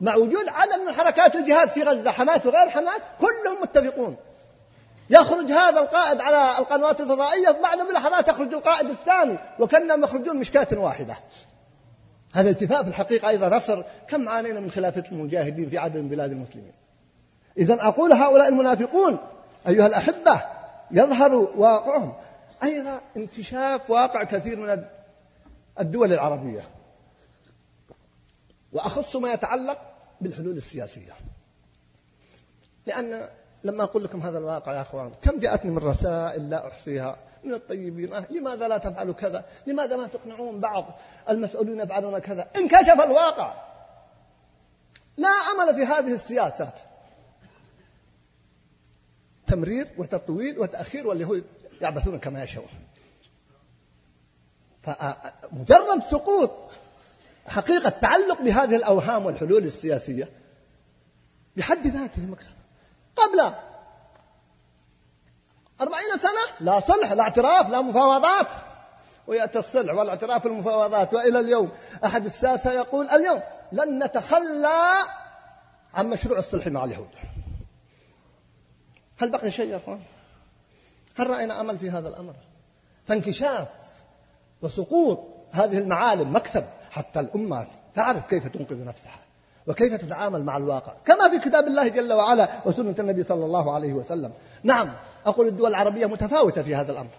مع وجود عدد من حركات الجهاد في غزة حماس وغير حماس كلهم متفقون. يخرج هذا القائد على القنوات الفضائية بعد بلحظات يخرج القائد الثاني وكانهم يخرجون مشكاة واحدة. هذا التفاف الحقيقة أيضا نصر كم عانينا من خلافة المجاهدين في عدد من بلاد المسلمين. إذا أقول هؤلاء المنافقون أيها الأحبة يظهر واقعهم. أيضا انكشاف واقع كثير من الدول العربية. وأخص ما يتعلق بالحلول السياسية. لأن لما أقول لكم هذا الواقع يا أخوان كم جاءتني من رسائل لا أحصيها؟ من الطيبين أه لماذا لا تفعلوا كذا؟ لماذا ما تقنعون بعض المسؤولين يفعلون كذا؟ انكشف الواقع. لا أمل في هذه السياسات. تمرير وتطويل وتأخير واليهود يعبثون كما يشاءون فمجرد سقوط حقيقة تعلق بهذه الأوهام والحلول السياسية بحد ذاته مكسب. قبل أربعين سنة؟ لا صلح لا اعتراف لا مفاوضات. ويأتي الصلح والاعتراف والمفاوضات. وإلى اليوم أحد الساسة يقول اليوم لن نتخلى عن مشروع الصلح مع اليهود. هل بقي شيء يا أخوان؟ هل رأينا أمل في هذا الأمر؟ فانكشاف وسقوط هذه المعالم مكتب حتى الأمة تعرف كيف تنقذ نفسها. وكيف تتعامل مع الواقع؟ كما في كتاب الله جل وعلا وسنة النبي صلى الله عليه وسلم. نعم أقول الدول العربية متفاوتة في هذا الأمر.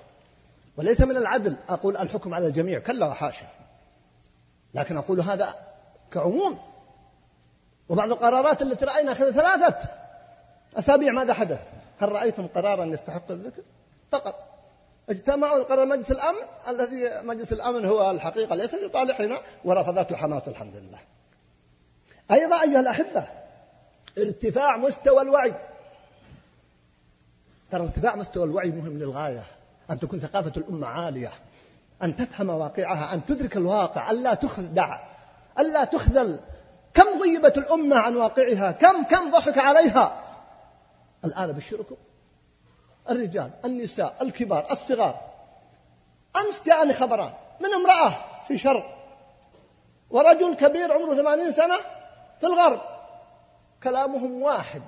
وليس من العدل أقول الحكم على الجميع كلا وحاشا. لكن أقول هذا كعموم. وبعض القرارات التي رأينا خلال ثلاثة أسابيع ماذا حدث؟ هل رأيتم قرارا يستحق الذكر؟ فقط. اجتمعوا قرار مجلس الأمن الذي مجلس الأمن هو الحقيقة ليس لصالحنا ورفضته حماة الحمد لله. أيضا أيها الأحبة ارتفاع مستوى الوعي. ترى ارتفاع مستوى الوعي مهم للغاية. أن تكون ثقافة الأمة عالية. أن تفهم واقعها أن تدرك الواقع ألا تخدع ألا تخذل. كم غيبت الأمة عن واقعها؟ كم كم ضحك عليها؟ الآن بشركم الرجال النساء الكبار الصغار. أمس جاءني خبران من امرأة في شرق ورجل كبير عمره ثمانين سنة في الغرب كلامهم واحد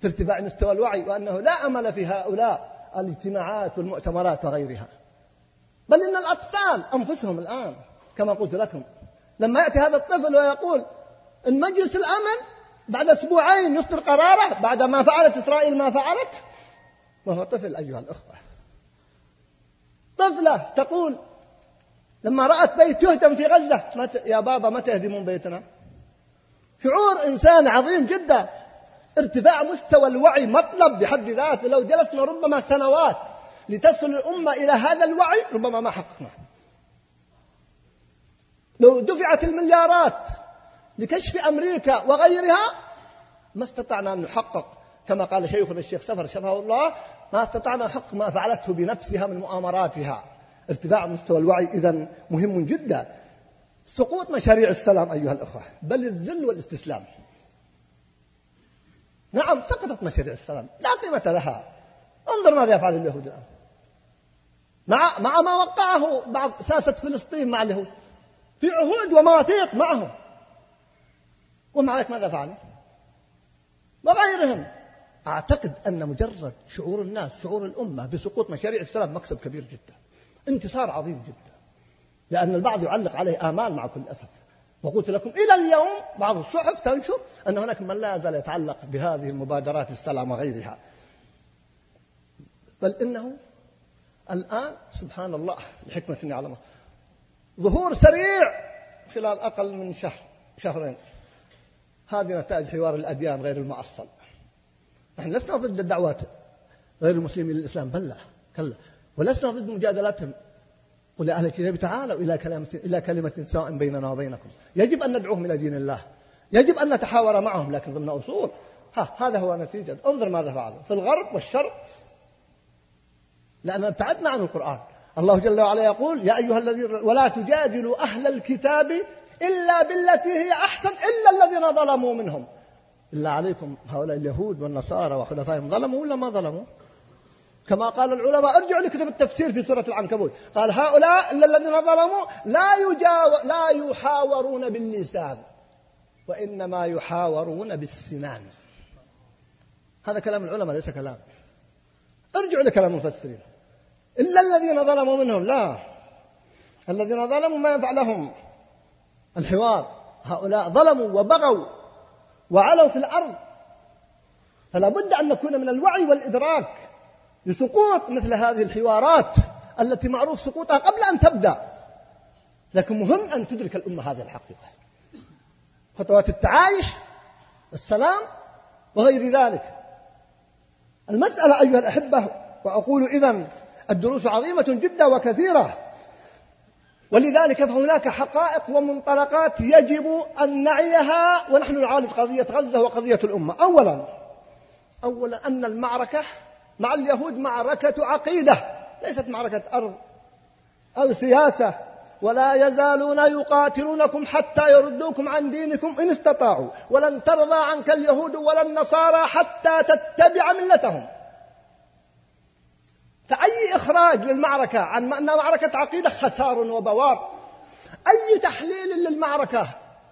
في ارتفاع مستوى الوعي وأنه لا أمل في هؤلاء الاجتماعات والمؤتمرات وغيرها. بل إن الأطفال أنفسهم الآن كما قلت لكم لما يأتي هذا الطفل ويقول إن مجلس الأمن بعد أسبوعين يصدر قراره بعد ما فعلت إسرائيل ما فعلت وهو طفل أيها الأخوة. طفلة تقول لما رأت بيت يهدم في غزة يا بابا متى يهدمون بيتنا؟ شعور إنسان عظيم جدا. ارتفاع مستوى الوعي مطلب بحد ذاته. لو جلسنا ربما سنوات لتصل الأمة إلى هذا الوعي ربما ما حققنا. لو دفعت المليارات لكشف أمريكا وغيرها ما استطعنا أن نحقق. كما قال شيخنا الشيخ سفر شفاه الله ما استطعنا حق ما فعلته بنفسها من مؤامراتها. ارتفاع مستوى الوعي إذا مهم جدا. سقوط مشاريع السلام أيها الأخوة بل الذل والاستسلام. نعم سقطت مشاريع السلام لا قيمة لها. انظر ماذا يفعل اليهود الآن. مع مع ما وقعه بعض ساسة فلسطين مع اليهود. في عهود ومواثيق معهم. ومع ذلك ماذا فعلوا؟ وغيرهم أعتقد أن مجرد شعور الناس شعور الأمة بسقوط مشاريع السلام مكسب كبير جدا. انتصار عظيم جدا. لأن البعض يعلق عليه آمال مع كل أسف. وقلت لكم إلى اليوم بعض الصحف تنشر أن هناك من لا يزال يتعلق بهذه المبادرات السلام وغيرها. بل إنه الآن سبحان الله لحكمة يعلمها ظهور سريع خلال أقل من شهر شهرين. هذه نتائج حوار الأديان غير المؤصل نحن لسنا ضد الدعوات غير المسلمين للإسلام بل لا كلا ولسنا ضد مجادلتهم قل أهل الكتاب تعالوا إلى كلمة إلى كلمة سواء بيننا وبينكم. يجب أن ندعوهم إلى دين الله. يجب أن نتحاور معهم لكن ضمن أصول. ها هذا هو نتيجة. انظر ماذا فعلوا. في الغرب والشرق. لأننا ابتعدنا عن القرآن. الله جل وعلا يقول يا أيها الذين ولا تجادلوا أهل الكتاب إلا بالتي هي أحسن إلا الذين ظلموا منهم. إلا عليكم هؤلاء اليهود والنصارى وحلفائهم. ظلموا ولا ما ظلموا؟ كما قال العلماء ارجعوا لكتب التفسير في سورة العنكبوت. قال هؤلاء الذين ظلموا لا يجاو لا يحاورون باللسان وإنما يحاورون بالسنان. هذا كلام العلماء ليس كلام. ارجعوا لكلام المفسرين. إلا الذين ظلموا منهم لا. الذين ظلموا ما ينفع لهم. الحوار هؤلاء ظلموا وبغوا وعلوا في الأرض. فلا بد أن نكون من الوعي والإدراك. لسقوط مثل هذه الحوارات التي معروف سقوطها قبل أن تبدأ. لكن مهم أن تدرك الأمة هذه الحقيقة. خطوات التعايش السلام وغير ذلك. المسألة أيها الأحبة وأقول إذا الدروس عظيمة جدا وكثيرة. ولذلك فهناك حقائق ومنطلقات يجب أن نعيها ونحن نعالج قضية غزة وقضية الأمة. أولا أولا أن المعركة مع اليهود معركة عقيدة ليست معركة أرض أو سياسة ولا يزالون يقاتلونكم حتى يردوكم عن دينكم إن استطاعوا ولن ترضى عنك اليهود ولا النصارى حتى تتبع ملتهم. فأي إخراج للمعركة عن أنها معركة عقيدة خسار وبوار؟ أي تحليل للمعركة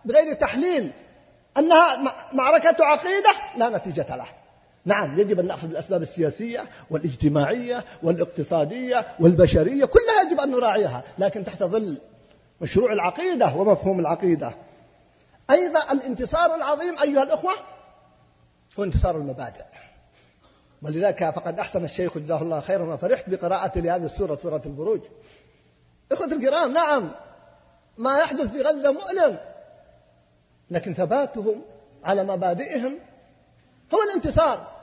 بغير تحليل أنها معركة عقيدة؟ لا نتيجة له. نعم يجب أن نأخذ الأسباب السياسية والاجتماعية والاقتصادية والبشرية كلها يجب أن نراعيها لكن تحت ظل مشروع العقيدة ومفهوم العقيدة. أيضا الانتصار العظيم أيها الأخوة هو انتصار المبادئ. ولذلك فقد أحسن الشيخ جزاه الله خيرا وفرحت بقراءة لهذه السورة سورة البروج. إخوة الكرام نعم ما يحدث في غزة مؤلم لكن ثباتهم على مبادئهم هو الانتصار.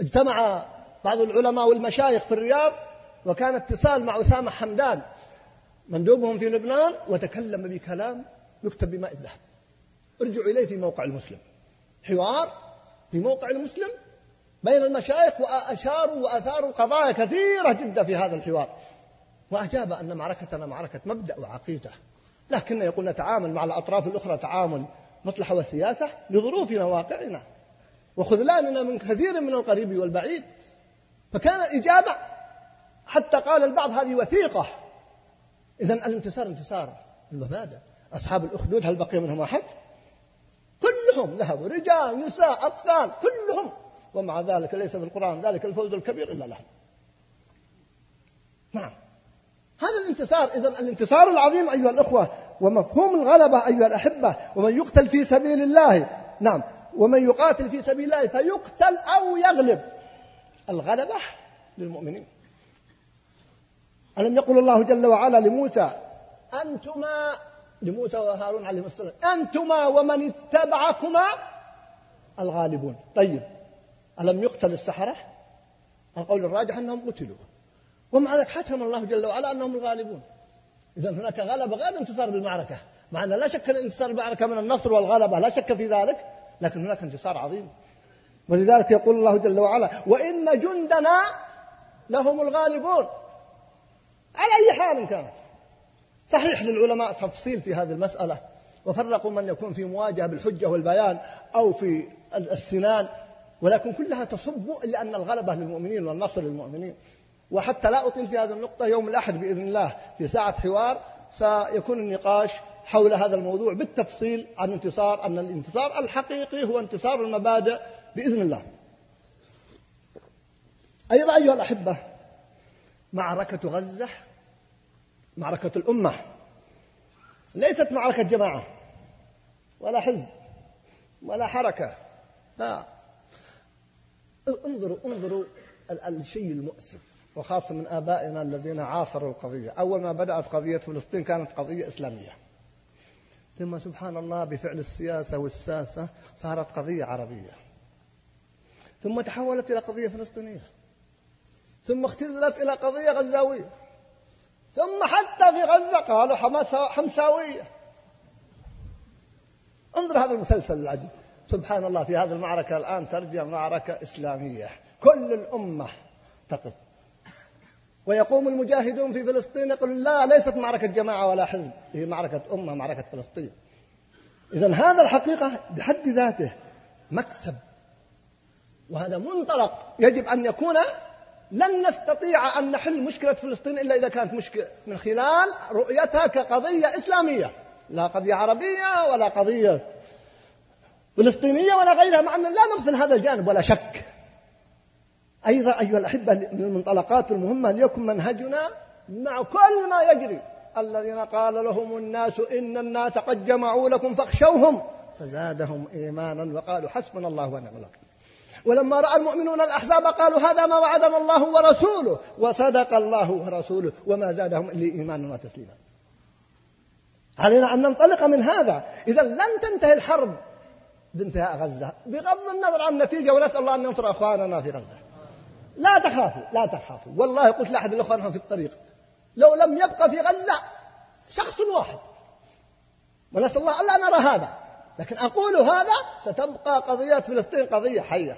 اجتمع بعض العلماء والمشايخ في الرياض وكان اتصال مع أسامة حمدان مندوبهم في لبنان وتكلم بكلام يكتب بماء الذهب. ارجعوا إليه في موقع المسلم. حوار في موقع المسلم بين المشايخ وأشاروا وأثاروا قضايا كثيرة جدا في هذا الحوار. وأجاب أن معركتنا معركة مبدأ وعقيدة. لكن يقول نتعامل مع الأطراف الأخرى تعامل مصلحة وسياسة لظروفنا واقعنا وخذلاننا من كثير من القريب والبعيد. فكان إجابة. حتى قال البعض هذه وثيقة. إذا الانتصار انتصار المبادئ أصحاب الأخدود هل بقي منهم أحد؟ كلهم ذهبوا. رجال نساء أطفال كلهم. ومع ذلك ليس في القرآن ذلك الفوز الكبير إلا لهم. نعم. هذا الانتصار. إذا الانتصار العظيم أيها الأخوة ومفهوم الغلبة أيها الأحبة ومن يقتل في سبيل الله. نعم. ومن يقاتل في سبيل الله فيقتل أو يغلب. الغلبة للمؤمنين. ألم يقل الله جل وعلا لموسى أنتما لموسى وهارون عليهما السلام أنتما ومن اتبعكما الغالبون. طيب ألم يقتل السحرة؟ القول الراجح أنهم قتلوا. ومع ذلك حكم الله جل وعلا أنهم الغالبون. إذا هناك غلبة غير انتصار بالمعركة. مع أن لا شك الانتصار بالمعركة من النصر والغلبة لا شك في ذلك. لكن هناك انتصار عظيم. ولذلك يقول الله جل وعلا وإن جندنا لهم الغالبون. على أي حال كانت؟ صحيح للعلماء تفصيل في هذه المسألة وفرقوا من يكون في مواجهة بالحجة والبيان أو في السنان ولكن كلها تصب إلا أن الغلبة للمؤمنين والنصر للمؤمنين. وحتى لا أطيل في هذه النقطة يوم الأحد بإذن الله في ساعة حوار سيكون النقاش حول هذا الموضوع بالتفصيل عن انتصار أن الانتصار الحقيقي هو انتصار المبادئ بإذن الله. أيضا أيها الأحبة معركة غزة معركة الأمة. ليست معركة جماعة ولا حزب ولا حركة لا. انظروا انظروا الشيء المؤسف وخاصة من آبائنا الذين عاصروا القضية. أول ما بدأت قضية فلسطين كانت قضية إسلامية. ثم سبحان الله بفعل السياسة والساسة صارت قضية عربية. ثم تحولت إلى قضية فلسطينية. ثم اختزلت إلى قضية غزاوية. ثم حتى في غزة قالوا حمساوية. انظر هذا المسلسل العجيب. سبحان الله في هذه المعركة الآن ترجع معركة إسلامية. كل الأمة تقف. ويقوم المجاهدون في فلسطين يقولون لا ليست معركة جماعة ولا حزب. هي معركة أمة معركة فلسطين. إذا هذا الحقيقة بحد ذاته مكسب. وهذا منطلق يجب أن يكون. لن نستطيع أن نحل مشكلة فلسطين إلا إذا كانت مشكلة من خلال رؤيتها كقضية إسلامية. لا قضية عربية ولا قضية فلسطينية ولا غيرها مع أن لا نغفل هذا الجانب ولا شك. أيضا أيها الأحبة من المنطلقات المهمة ليكن منهجنا مع كل ما يجري. الذين قال لهم الناس إن الناس قد جمعوا لكم فاخشوهم فزادهم إيمانا وقالوا حسبنا الله ونعم الوكيل. ولما رأى المؤمنون الأحزاب قالوا هذا ما وعدنا الله ورسوله وصدق الله ورسوله وما زادهم إلا إيمانا وتسليما. علينا أن ننطلق من هذا. إذا لن تنتهي الحرب بانتهاء غزة بغض النظر عن النتيجة ونسأل الله أن ينصر أخواننا في غزة. لا تخافوا لا تخافوا. والله قلت لأحد الأخوان في الطريق لو لم يبقى في غزة شخص واحد. ونسأل الله ألا نرى هذا. لكن أقول هذا ستبقى قضية فلسطين قضية حية.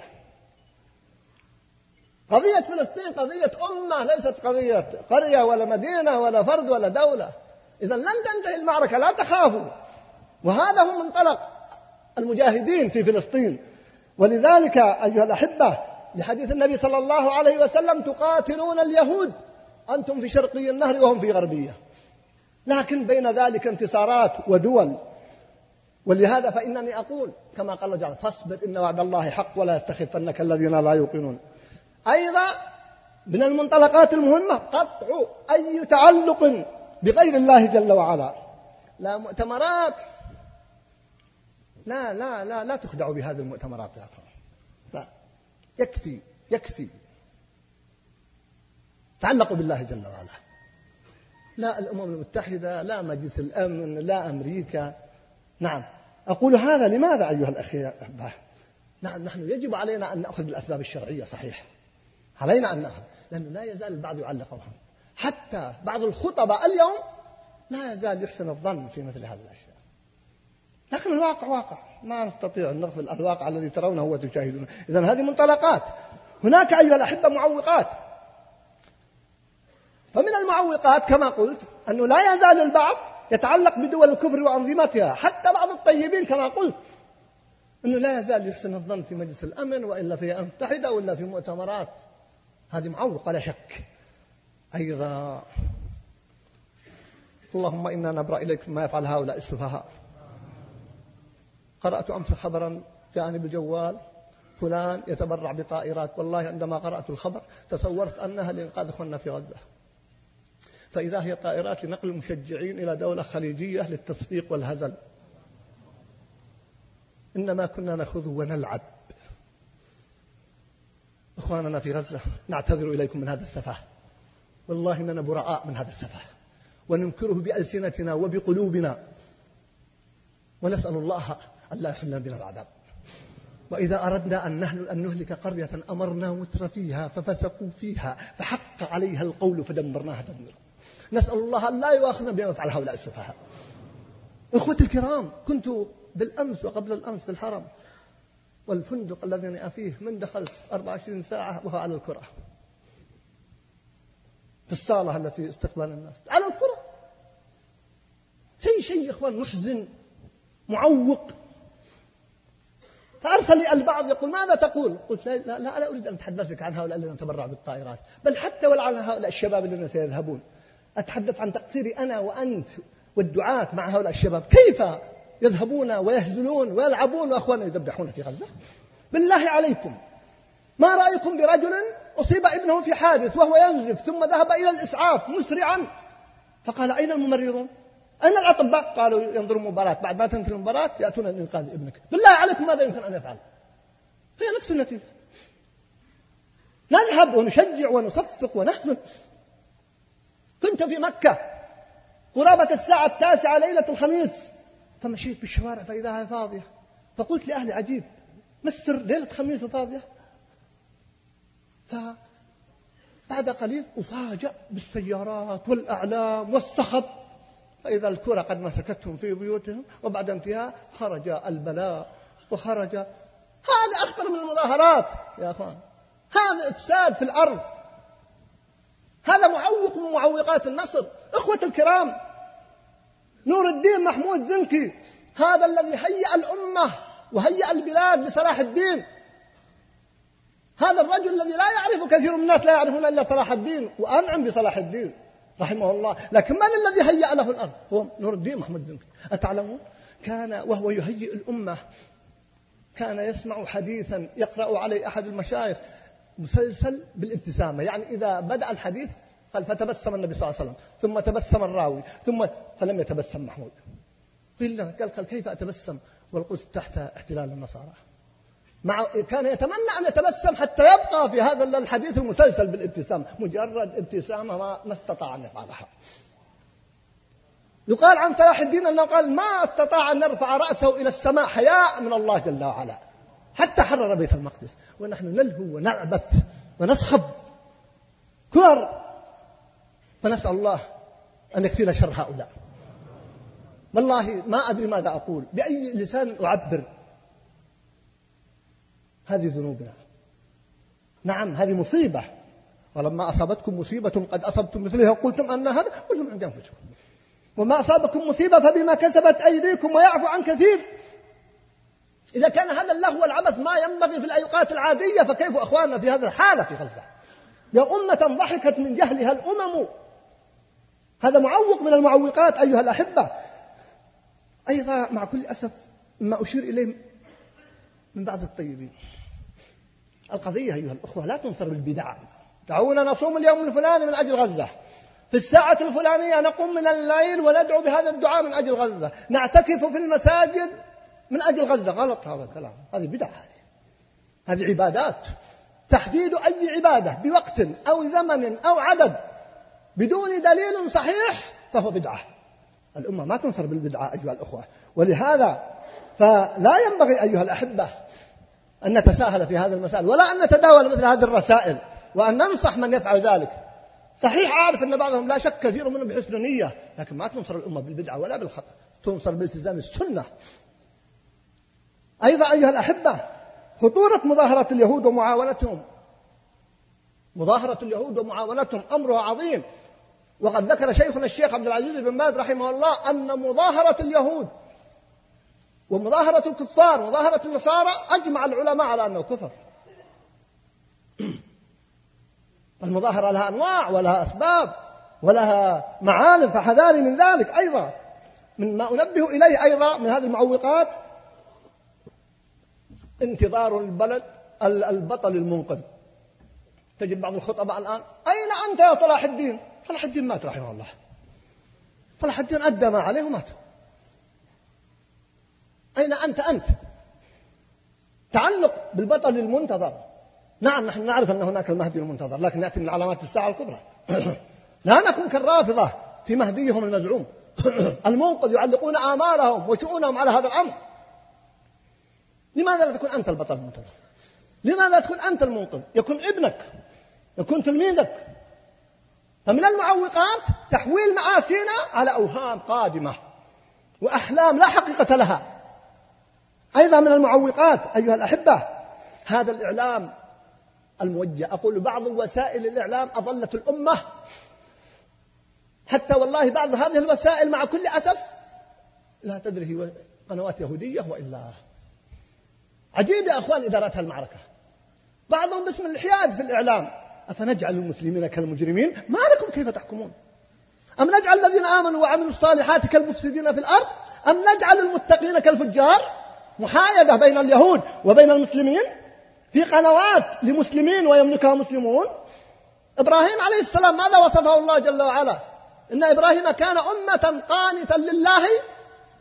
قضية فلسطين قضية أمة ليست قضية قرية ولا مدينة ولا فرد ولا دولة. إذا لن تنتهي المعركة لا تخافوا. وهذا هو منطلق المجاهدين في فلسطين. ولذلك أيها الأحبة لحديث النبي صلى الله عليه وسلم تقاتلون اليهود. أنتم في شرقي النهر وهم في غربية. لكن بين ذلك انتصارات ودول. ولهذا فإنني أقول كما قال الله فاصبر إن وعد الله حق ولا يستخفنك الذين لا يوقنون. أيضا من المنطلقات المهمة قطع أي تعلق بغير الله جل وعلا. لا مؤتمرات. لا لا لا لا تخدعوا بهذه المؤتمرات يا أخوان. يكفي يكفي. تعلقوا بالله جل وعلا. لا الأمم المتحدة لا مجلس الأمن لا أمريكا. نعم. أقول هذا لماذا أيها الأخير؟ نعم نحن يجب علينا أن نأخذ بالأسباب الشرعية صحيح. علينا أن نأخذ لأنه لا يزال البعض يعلق حتى بعض الخطباء اليوم لا يزال يحسن الظن في مثل هذه الأشياء. لكن الواقع واقع. ما نستطيع أن نغفل الواقع الذي ترونه وتشاهدونه. إذا هذه منطلقات. هناك أيها الأحبة معوقات. فمن المعوقات كما قلت أنه لا يزال البعض يتعلق بدول الكفر وأنظمتها. حتى بعض الطيبين كما قلت أنه لا يزال يحسن الظن في مجلس الأمن وإلا في المتحدة ولا في مؤتمرات. هذه معوقة لا شك. أيضا اللهم إنا نبرأ إليك ما يفعل هؤلاء السفهاء. قرأت أمس خبرا جاءني بالجوال فلان يتبرع بطائرات. والله عندما قرأت الخبر تصورت أنها لإنقاذ أخواننا في غزة. فإذا هي طائرات لنقل المشجعين إلى دولة خليجية للتصفيق والهزل. إنما كنا نخوض ونلعب. إخواننا في غزة نعتذر إليكم من هذا السفاه والله إننا براء من هذا السفاه وننكره بألسنتنا وبقلوبنا. ونسأل الله أن لا يحلنا بنا العذاب. وإذا أردنا أن نحن أن نهلك قرية أمرنا متر فيها ففسقوا فيها فحق عليها القول فدمرناها تدميرا. نسأل الله أن لا يؤاخذنا بما يفعل هؤلاء السفهاء. إخوتي الكرام كنت بالأمس وقبل الأمس في الحرم والفندق الذي أنا فيه من دخلت 24 ساعة وهو على الكرة. في الصالة التي استقبل الناس. على الكرة. شيء شيء يا إخوان محزن معوق. فأرسل لي البعض يقول ماذا تقول؟ قلت لا, لا, لا أريد أن أتحدث لك عن هؤلاء الذين تبرعوا بالطائرات بل حتى وعن هؤلاء الشباب الذين سيذهبون. أتحدث عن تقصيري أنا وأنت والدعاة مع هؤلاء الشباب. كيف يذهبون ويهزلون ويلعبون وأخواننا يذبحون في غزة؟ بالله عليكم. ما رأيكم برجل أصيب ابنه في حادث وهو ينزف ثم ذهب إلى الإسعاف مسرعا؟ فقال أين الممرضون؟ أين الأطباء قالوا ينظروا مباراة بعد ما تنتهي المباراة يأتون لإنقاذ ابنك. بالله عليكم ماذا يمكن أن يفعل؟ هي نفس النتيجة. نذهب ونشجع ونصفق ونحزن. كنت في مكة قرابة الساعة التاسعة ليلة الخميس فمشيت بالشوارع فإذا هي فاضية. فقلت لأهلي عجيب مستر ليلة خميس وفاضية فبعد قليل أفاجأ بالسيارات والأعلام والصخب فإذا الكرة قد مسكتهم في بيوتهم وبعد انتهاء خرج البلاء وخرج. هذا أخطر من المظاهرات يا أخوان. هذا إفساد في الأرض. هذا معوق من معوقات النصر. إخوة الكرام نور الدين محمود زنكي هذا الذي هيأ الأمة وهيأ البلاد لصلاح الدين. هذا الرجل الذي لا يعرف كثير من الناس لا يعرفون إلا صلاح الدين وأنعم بصلاح الدين. رحمه الله لكن من الذي هيأ له الأرض؟ هو نور الدين محمد زنكي أتعلمون؟ كان وهو يهيئ الأمة. كان يسمع حديثا يقرأ عليه أحد المشايخ. مسلسل بالابتسامة. يعني إذا بدأ الحديث قال فتبسم النبي صلى الله عليه وسلم. ثم تبسم الراوي. ثم فلم يتبسم محمود. قيل قال, قال كيف أتبسم؟ والقدس تحت احتلال النصارى. مع كان يتمنى أن يتبسم حتى يبقى في هذا الحديث المسلسل بالابتسام مجرد ابتسامة ما, ما استطاع أن يفعلها. يقال عن صلاح الدين أنه قال ما استطاع أن يرفع رأسه إلى السماء حياء من الله جل وعلا حتى حرر بيت المقدس. ونحن نلهو ونعبث ونسخب كبر. فنسأل الله أن يكفينا شر هؤلاء. والله ما أدري ماذا أقول. بأي لسان أعبر. هذه ذنوبنا. نعم هذه مصيبة. ولما أصابتكم مصيبة قد أصبتم مثلها قلتم أن هذا قلتم عند أنفسكم. وما أصابكم مصيبة فبما كسبت أيديكم ويعفو عن كثير. إذا كان هذا اللهو والعبث ما ينبغي في الأوقات العادية فكيف أخواننا في هذه الحالة في غزة؟ يا أمة ضحكت من جهلها الأمم. هذا معوق من المعوقات أيها الأحبة. أيضا مع كل أسف ما أشير إليه من بعض الطيبين. القضية أيها الأخوة لا تنصر بالبدع دعونا نصوم اليوم الفلاني من أجل غزة. في الساعة الفلانية نقوم من الليل وندعو بهذا الدعاء من أجل غزة. نعتكف في المساجد من أجل غزة. غلط هذا الكلام. هذه بدعة هذه. هذه عبادات. تحديد أي عبادة بوقت أو زمن أو عدد بدون دليل صحيح فهو بدعة. الأمة ما تنصر بالبدعة أيها الأخوة. ولهذا فلا ينبغي أيها الأحبة أن نتساهل في هذا المسائل ولا أن نتداول مثل هذه الرسائل وأن ننصح من يفعل ذلك. صحيح أعرف أن بعضهم لا شك كثير منهم بحسن نية لكن ما تنصر الأمة بالبدعة ولا بالخطأ تنصر بالتزام السنة. أيضا أيها الأحبة خطورة مظاهرة اليهود ومعاونتهم. مظاهرة اليهود ومعاونتهم أمرها عظيم. وقد ذكر شيخنا الشيخ عبد العزيز بن باز رحمه الله أن مظاهرة اليهود ومظاهرة الكفار مظاهرة النصارى أجمع العلماء على أنه كفر. المظاهرة لها أنواع ولها أسباب ولها معالم فحذاري من ذلك أيضا. من ما أنبه إليه أيضا من هذه المعوقات انتظار البلد البطل المنقذ. تجد بعض الخطباء الآن أين أنت يا صلاح الدين؟ صلاح الدين مات رحمه الله. صلاح الدين أدى ما عليه ومات. أين أنت أنت؟ تعلق بالبطل المنتظر. نعم نحن نعرف أن هناك المهدي المنتظر لكن يأتي من علامات الساعة الكبرى. لا نكون كالرافضة في مهديهم المزعوم. المنقذ يعلقون آمالهم وشؤونهم على هذا الأمر. لماذا لا تكون أنت البطل المنتظر؟ لماذا لا تكون أنت المنقذ؟ يكون ابنك يكون تلميذك. فمن المعوقات تحويل مآسينا على أوهام قادمة وأحلام لا حقيقة لها. أيضا من المعوقات أيها الأحبة هذا الإعلام الموجه. أقول بعض وسائل الإعلام أضلت الأمة. حتى والله بعض هذه الوسائل مع كل أسف لا تدري هي قنوات يهودية وإلا. عجيب يا أخوان إدارات المعركة بعضهم باسم الحياد في الإعلام. أفنجعل المسلمين كالمجرمين؟ ما لكم كيف تحكمون؟ أم نجعل الذين آمنوا وعملوا الصالحات كالمفسدين في الأرض؟ أم نجعل المتقين كالفجار؟ محايدة بين اليهود وبين المسلمين في قنوات لمسلمين ويملكها مسلمون. إبراهيم عليه السلام ماذا وصفه الله جل وعلا؟ إن إبراهيم كان أمة قانتا لله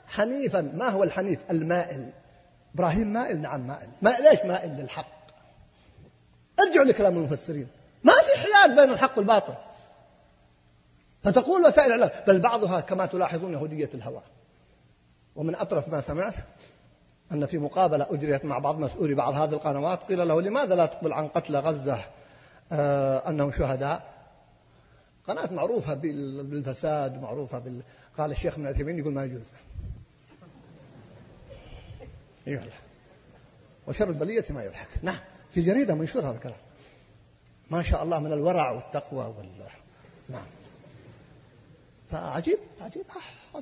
حنيفا. ما هو الحنيف؟ المائل. إبراهيم مائل؟ نعم مائل. ما ليش مائل للحق. ارجعوا لكلام المفسرين. ما في حياد بين الحق والباطل. فتقول وسائل الإعلام بل بعضها كما تلاحظون يهودية الهوى. ومن أطرف ما سمعت أن في مقابلة أجريت مع بعض مسؤولي بعض هذه القنوات قيل له لماذا لا تقبل عن قتل غزة؟ آه أنهم شهداء. قناة معروفة بالفساد معروفة بال... قال الشيخ ابن عثيمين يقول ما يجوز. أيوه. وشر البلية ما يضحك. نعم. في جريدة منشور هذا الكلام. ما شاء الله من الورع والتقوى وال نعم. فعجيب عجيب.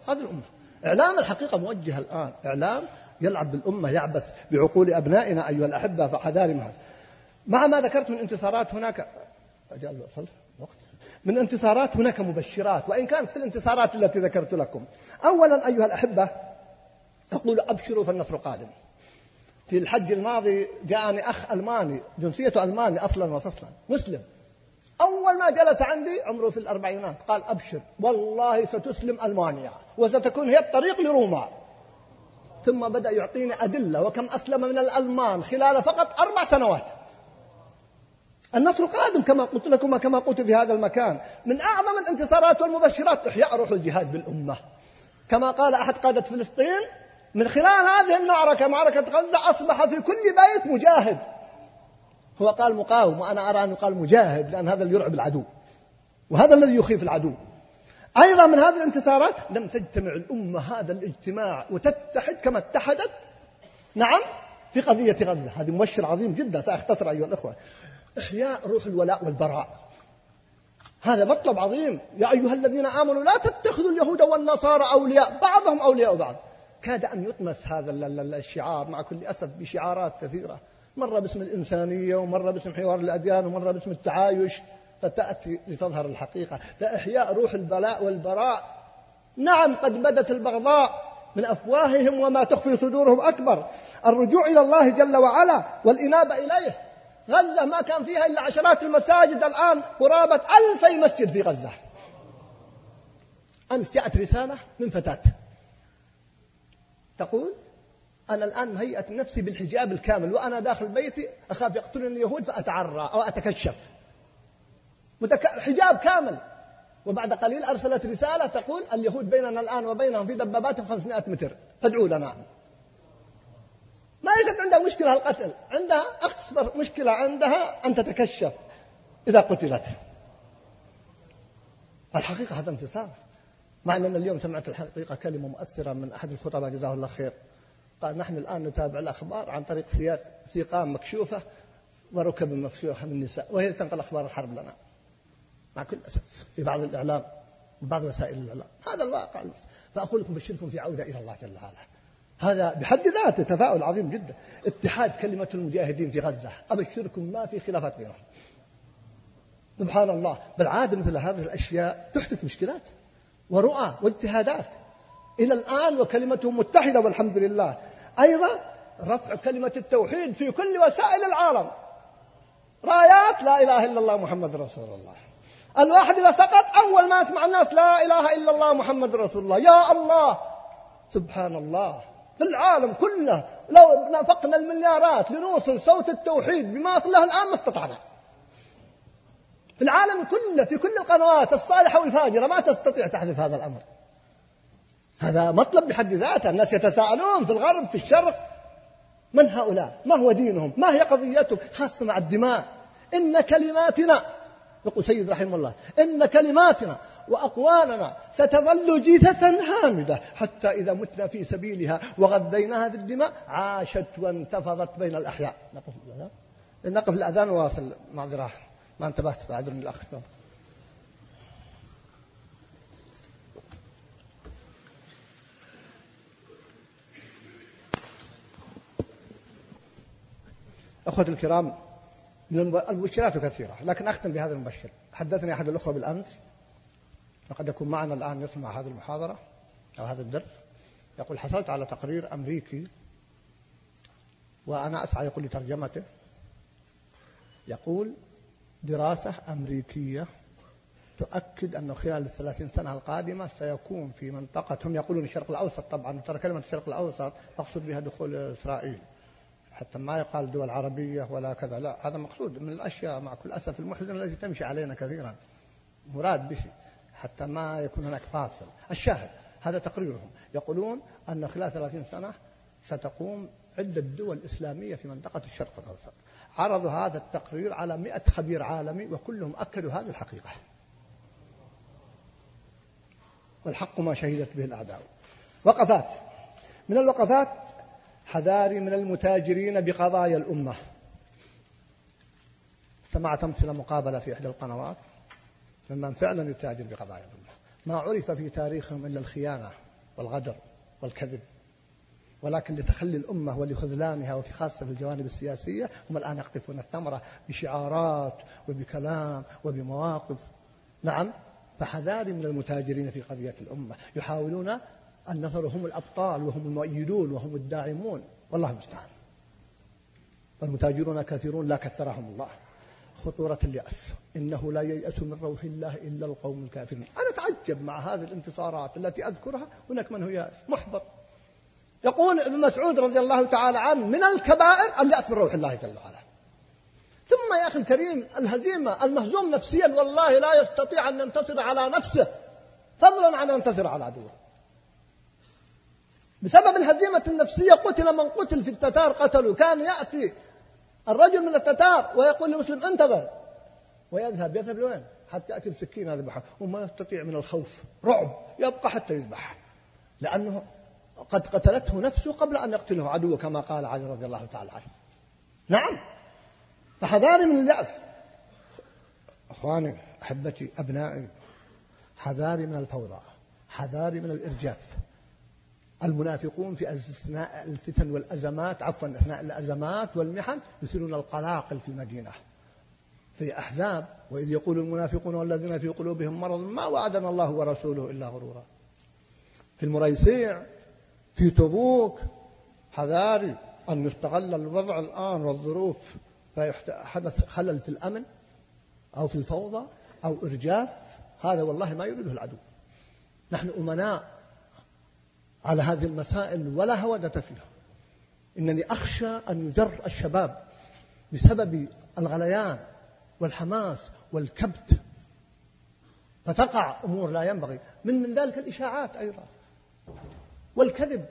هذه الأمة. إعلام الحقيقة موجه الآن. إعلام يلعب بالأمة يعبث بعقول أبنائنا أيها الأحبة فحذار من هذا. مع ما ذكرت من انتصارات هناك أجل وقت. من انتصارات هناك مبشرات وإن كانت في الانتصارات التي ذكرت لكم. أولا أيها الأحبة أقول أبشروا فالنصر قادم في الحج الماضي جاءني أخ ألماني جنسيته ألماني أصلا وفصلا مسلم. أول ما جلس عندي عمره في الأربعينات قال أبشر والله ستسلم ألمانيا وستكون هي الطريق لروما. ثم بدأ يعطيني أدلة وكم أسلم من الألمان خلال فقط أربع سنوات. النصر قادم كما قلت لكم وكما قلت في هذا المكان. من أعظم الانتصارات والمبشرات إحياء روح الجهاد بالأمة. كما قال أحد قادة فلسطين من خلال هذه المعركة معركة غزة أصبح في كل بيت مجاهد. هو قال مقاوم وأنا أرى أن يقال مجاهد لأن هذا اللي يرعب العدو. وهذا الذي يخيف العدو. أيضا من هذه الانتصارات لم تجتمع الأمة هذا الاجتماع وتتحد كما اتحدت. نعم في قضية غزة. هذه مؤشر عظيم جدا. سأختصر أيها الأخوة. إحياء روح الولاء والبراء. هذا مطلب عظيم. يا أيها الذين آمنوا لا تتخذوا اليهود والنصارى أولياء. بعضهم أولياء بعض. كاد أن يطمس هذا الشعار مع كل أسف بشعارات كثيرة. مرة باسم الإنسانية ومرة باسم حوار الأديان ومرة باسم التعايش. فتأتي لتظهر الحقيقة. فإحياء روح البلاء والبراء. نعم قد بدت البغضاء من أفواههم وما تخفي صدورهم أكبر. الرجوع إلى الله جل وعلا والإنابة إليه. غزة ما كان فيها إلا عشرات المساجد الآن قرابة ألفي مسجد في غزة. أمس جاءت رسالة من فتاة. تقول أنا الآن مهيئة نفسي بالحجاب الكامل وأنا داخل بيتي أخاف يقتلني اليهود فأتعرى أو أتكشف. متك... حجاب كامل. وبعد قليل أرسلت رسالة تقول اليهود بيننا الآن وبينهم في دبابات 500 متر. فادعوا لنا. ما ليست عندها مشكلة القتل. عندها أكبر مشكلة عندها أن تتكشف إذا قتلت. الحقيقة هذا انتصار. مع أننا اليوم سمعت الحقيقة كلمة مؤثرة من أحد الخطباء جزاه الله خير. قال نحن الآن نتابع الأخبار عن طريق سيقان مكشوفة وركب مفشوحة من النساء. وهي تنقل أخبار الحرب لنا. مع كل أسف في بعض الإعلام بعض وسائل الإعلام هذا الواقع فأقول لكم بشركم في عودة إلى الله جل وعلا. هذا بحد ذاته تفاؤل عظيم جدا. اتحاد كلمة المجاهدين في غزة أبشركم ما في خلافات بينهم. سبحان الله. بالعادة مثل هذه الأشياء تحدث مشكلات ورؤى واجتهادات إلى الآن وكلمتهم متحدة والحمد لله. أيضا رفع كلمة التوحيد في كل وسائل العالم. رايات لا إله إلا الله محمد رسول الله. الواحد إذا سقط أول ما يسمع الناس لا إله إلا الله محمد رسول الله. يا الله! سبحان الله! في العالم كله لو نفقنا المليارات لنوصل صوت التوحيد بما له الآن ما استطعنا. في العالم كله في كل القنوات الصالحة والفاجرة ما تستطيع تحذف هذا الأمر. هذا مطلب بحد ذاته. الناس يتساءلون في الغرب في الشرق. من هؤلاء؟ ما هو دينهم؟ ما هي قضيتهم؟ خاصة مع الدماء. إن كلماتنا يقول سيد رحمه الله. إن كلماتنا وأقوالنا ستظل جثثا هامدة حتى إذا متنا في سبيلها وغذيناها في الدماء عاشت وانتفضت بين الأحياء. نقف نقف الأذان وواصل معذرة ما انتبهت. فاعذرني الأخ. أخوتي الكرام المبشرات كثيرة لكن أختم بهذا المبشر. حدثني أحد الأخوة بالأمس وقد يكون معنا الآن يسمع هذه المحاضرة أو هذا الدرس يقول حصلت على تقرير أمريكي وأنا أسعى يقول لي ترجمته يقول دراسة أمريكية تؤكد أنه خلال الثلاثين سنة القادمة سيكون في منطقة هم يقولون الشرق الأوسط طبعا ترى كلمة الشرق الأوسط مقصود بها دخول إسرائيل. حتى ما يقال دول عربية ولا كذا. لا هذا مقصود من الأشياء مع كل أسف المحزن التي تمشي علينا كثيرا. مراد به حتى ما يكون هناك فاصل. الشاهد هذا تقريرهم. يقولون أن خلال ثلاثين سنة ستقوم عدة دول إسلامية في منطقة الشرق الأوسط. عرضوا هذا التقرير على مئة خبير عالمي وكلهم أكدوا هذه الحقيقة. والحق ما شهدت به الأعداء. وقفات. من الوقفات حذاري من المتاجرين بقضايا الأمة. استمعت أمثلة مقابلة في إحدى القنوات ممن فعلا يتاجر بقضايا الأمة. ما عرف في تاريخهم إلا الخيانة والغدر والكذب. ولكن لتخلي الأمة ولخذلانها وفي خاصة في الجوانب السياسية هم الآن يقطفون الثمرة بشعارات وبكلام وبمواقف. نعم فحذاري من المتاجرين في قضية الأمة. يحاولون نظروا هم الأبطال وهم المؤيدون وهم الداعمون. والله المستعان. والمتاجرون كثيرون لا كثرهم الله. خطورة اليأس. إنه لا ييأس من روح الله إلا القوم الكافرون أنا أتعجب مع هذه الانتصارات التي أذكرها. هناك من هو يأس؟ محبط يقول ابن مسعود رضي الله تعالى عنه من الكبائر اليأس من روح الله جل وعلا. ثم يا أخي الكريم الهزيمة المهزوم نفسيا والله لا يستطيع أن ينتصر على نفسه. فضلا عن أن ينتصر على عدوه. بسبب الهزيمة النفسية قتل من قتل في التتار قتلوا. كان يأتي الرجل من التتار ويقول للمسلم انتظر. ويذهب. يذهب لوين؟ حتى يأتي بسكين يذبحه وما يستطيع من الخوف. رعب. يبقى حتى يذبح. لأنه قد قتلته نفسه قبل أن يقتله عدوه كما قال علي رضي الله تعالى عنه. نعم. فحذاري من اليأس. أخواني أحبتي أبنائي حذاري من الفوضى. حذاري من الإرجاف. المنافقون في أثناء الفتن والأزمات عفوا أثناء الأزمات والمحن يثيرون القلاقل في المدينة. في أحزاب وإذ يقول المنافقون والذين في قلوبهم مرض ما وعدنا الله ورسوله إلا غرورا. في المريسيع في تبوك حذاري أن يستغل الوضع الآن والظروف فحدث خلل في الأمن أو في الفوضى أو إرجاف. هذا والله ما يريده العدو. نحن أمناء. على هذه المسائل ولا هودة فيها. إنني أخشى أن يجر الشباب بسبب الغليان والحماس والكبت. فتقع أمور لا ينبغي. من من ذلك الإشاعات أيضا. والكذب.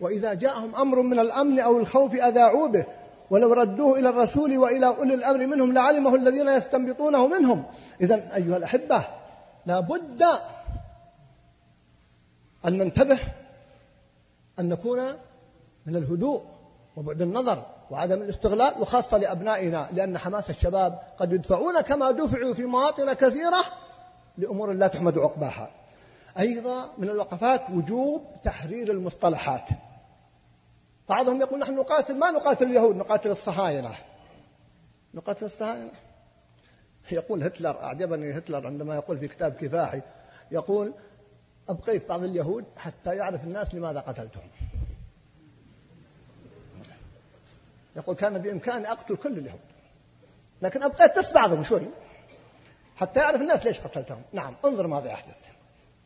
وإذا جاءهم أمر من الأمن أو الخوف أذاعوا به. ولو ردوه إلى الرسول وإلى أولي الأمر منهم لعلمه الذين يستنبطونه منهم. إذا أيها الأحبة لا بد أن ننتبه أن نكون من الهدوء وبعد النظر وعدم الاستغلال وخاصة لأبنائنا لأن حماس الشباب قد يدفعون كما دفعوا في مواطن كثيرة لأمور لا تحمد عقباها. أيضا من الوقفات وجوب تحرير المصطلحات. بعضهم يقول نحن نقاتل ما نقاتل اليهود نقاتل الصهاينة. نقاتل الصهاينة. يقول هتلر أعجبني هتلر عندما يقول في كتاب كفاحي يقول أبقيت بعض اليهود حتى يعرف الناس لماذا قتلتهم. يقول كان بإمكاني أقتل كل اليهود لكن أبقيت بس بعضهم شوي حتى يعرف الناس ليش قتلتهم. نعم انظر ماذا يحدث.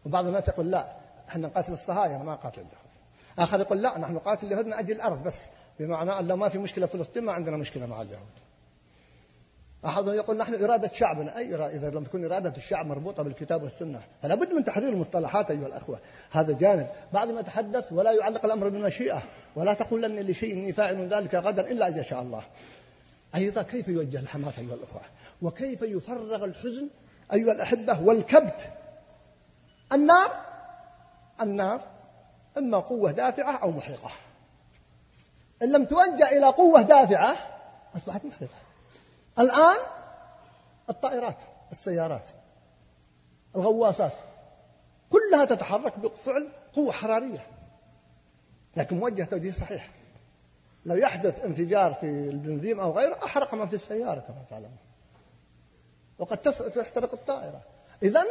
وبعض الناس يقول لا إحنا نقاتل الصهاينة ما قاتل اليهود. آخر يقول لا نحن نقاتل اليهود من أجل الأرض بس بمعنى أن لو ما في مشكلة في فلسطين ما عندنا مشكلة مع اليهود. أحد يقول نحن إرادة شعبنا. أي إرادة؟ إذا لم تكن إرادة الشعب مربوطة بالكتاب والسنة. فلا بد من تحرير المصطلحات أيها الأخوة. هذا جانب. بعد ما تحدث ولا يعلق الأمر بالمشيئة. ولا تقول لن لشيء إني فاعل ذلك غدا إلا أن يشاء الله. أيضا كيف يوجه الحماس أيها الأخوة؟ وكيف يفرغ الحزن أيها الأحبة والكبت؟ النار النار إما قوة دافعة أو محرقة. إن لم توجه إلى قوة دافعة أصبحت محرقة. الآن الطائرات السيارات الغواصات كلها تتحرك بفعل قوة حرارية لكن موجه توجيه صحيح. لو يحدث انفجار في البنزين أو غيره أحرق من في السيارة كما تعلمون وقد تحترق الطائرة. إذا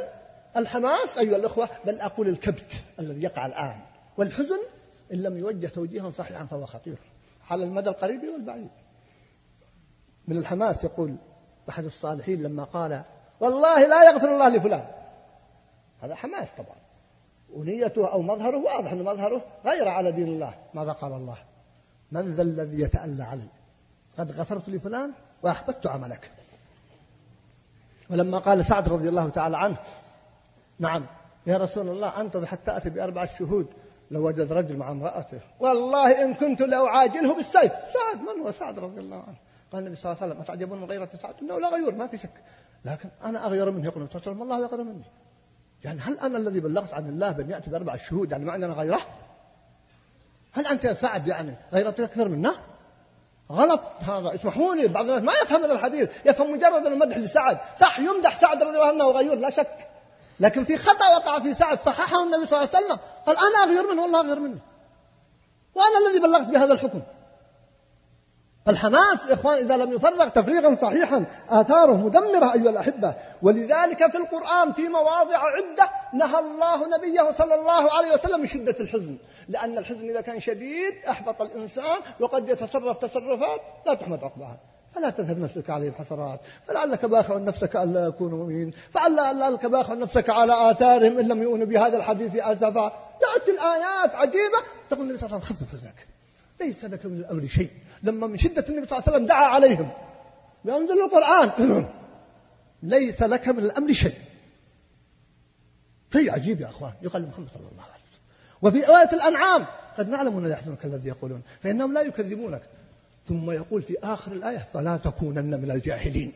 الحماس أيها الأخوة بل أقول الكبت الذي يقع الآن والحزن إن لم يوجه توجيها صحيحا فهو خطير على المدى القريب والبعيد. من الحماس يقول أحد الصالحين لما قال والله لا يغفر الله لفلان. هذا حماس طبعا. ونيته أو مظهره واضح أن مظهره غير على دين الله. ماذا قال الله؟ من ذا الذي يتألى علي؟ قد غفرت لفلان وأحببت عملك. ولما قال سعد رضي الله تعالى عنه نعم يا رسول الله أنتظر حتى أتي بأربعة شهود. لو وجد رجل مع امرأته. والله إن كنت لأعاجله بالسيف. سعد من هو سعد رضي الله عنه؟ قال النبي صلى الله عليه وسلم أتعجبون من غيرة سعد إنه لا غيور ما في شك. لكن أنا أغير منه. يقول النبي صلى الله عليه وسلم الله يغير مني. يعني هل أنا الذي بلغت عن الله بأن يأتي بأربع شهود؟ يعني ما عندنا غيره؟ هل أنت يا سعد يعني غيرتك أكثر منا؟ غلط. هذا اسمحوا لي بعض الناس ما يفهم هذا الحديث. يفهم مجرد المدح لسعد. صح يمدح سعد رضي الله عنه غيور لا شك. لكن في خطأ وقع في سعد. صححه النبي صلى الله عليه وسلم. قال أنا أغير منه والله أغير منه وأنا الذي بلغت بهذا الحكم. الحماس إخوان إذا لم يفرغ تفريغا صحيحا آثاره مدمرة أيها الأحبة. ولذلك في القرآن في مواضع عدة نهى الله نبيه صلى الله عليه وسلم من شدة الحزن. لأن الحزن إذا كان شديد أحبط الإنسان وقد يتصرف تصرفات لا تحمد عقبها فلا تذهب نفسك عليهم حسرات. فلعلك باخع نفسك ألا يكونوا مؤمنين. فلعلك باخع نفسك على آثارهم إن لم يؤمنوا بهذا الحديث أسفا. تأتي الآيات عجيبة تقول النبي صلى الله عليه وسلم خفف حزنك ليس لك من الأمر شيء. لما من شدة النبي صلى الله عليه وسلم دعا عليهم بأنزل القرآن. ليس لك من الأمر شيء. شيء عجيب يا أخوان. يقال محمد صلى الله عليه وسلم. وفي آية الأنعام قد نعلم أن يحزنك الذي يقولون. فإنهم لا يكذبونك. ثم يقول في آخر الآية فلا تكونن من الجاهلين.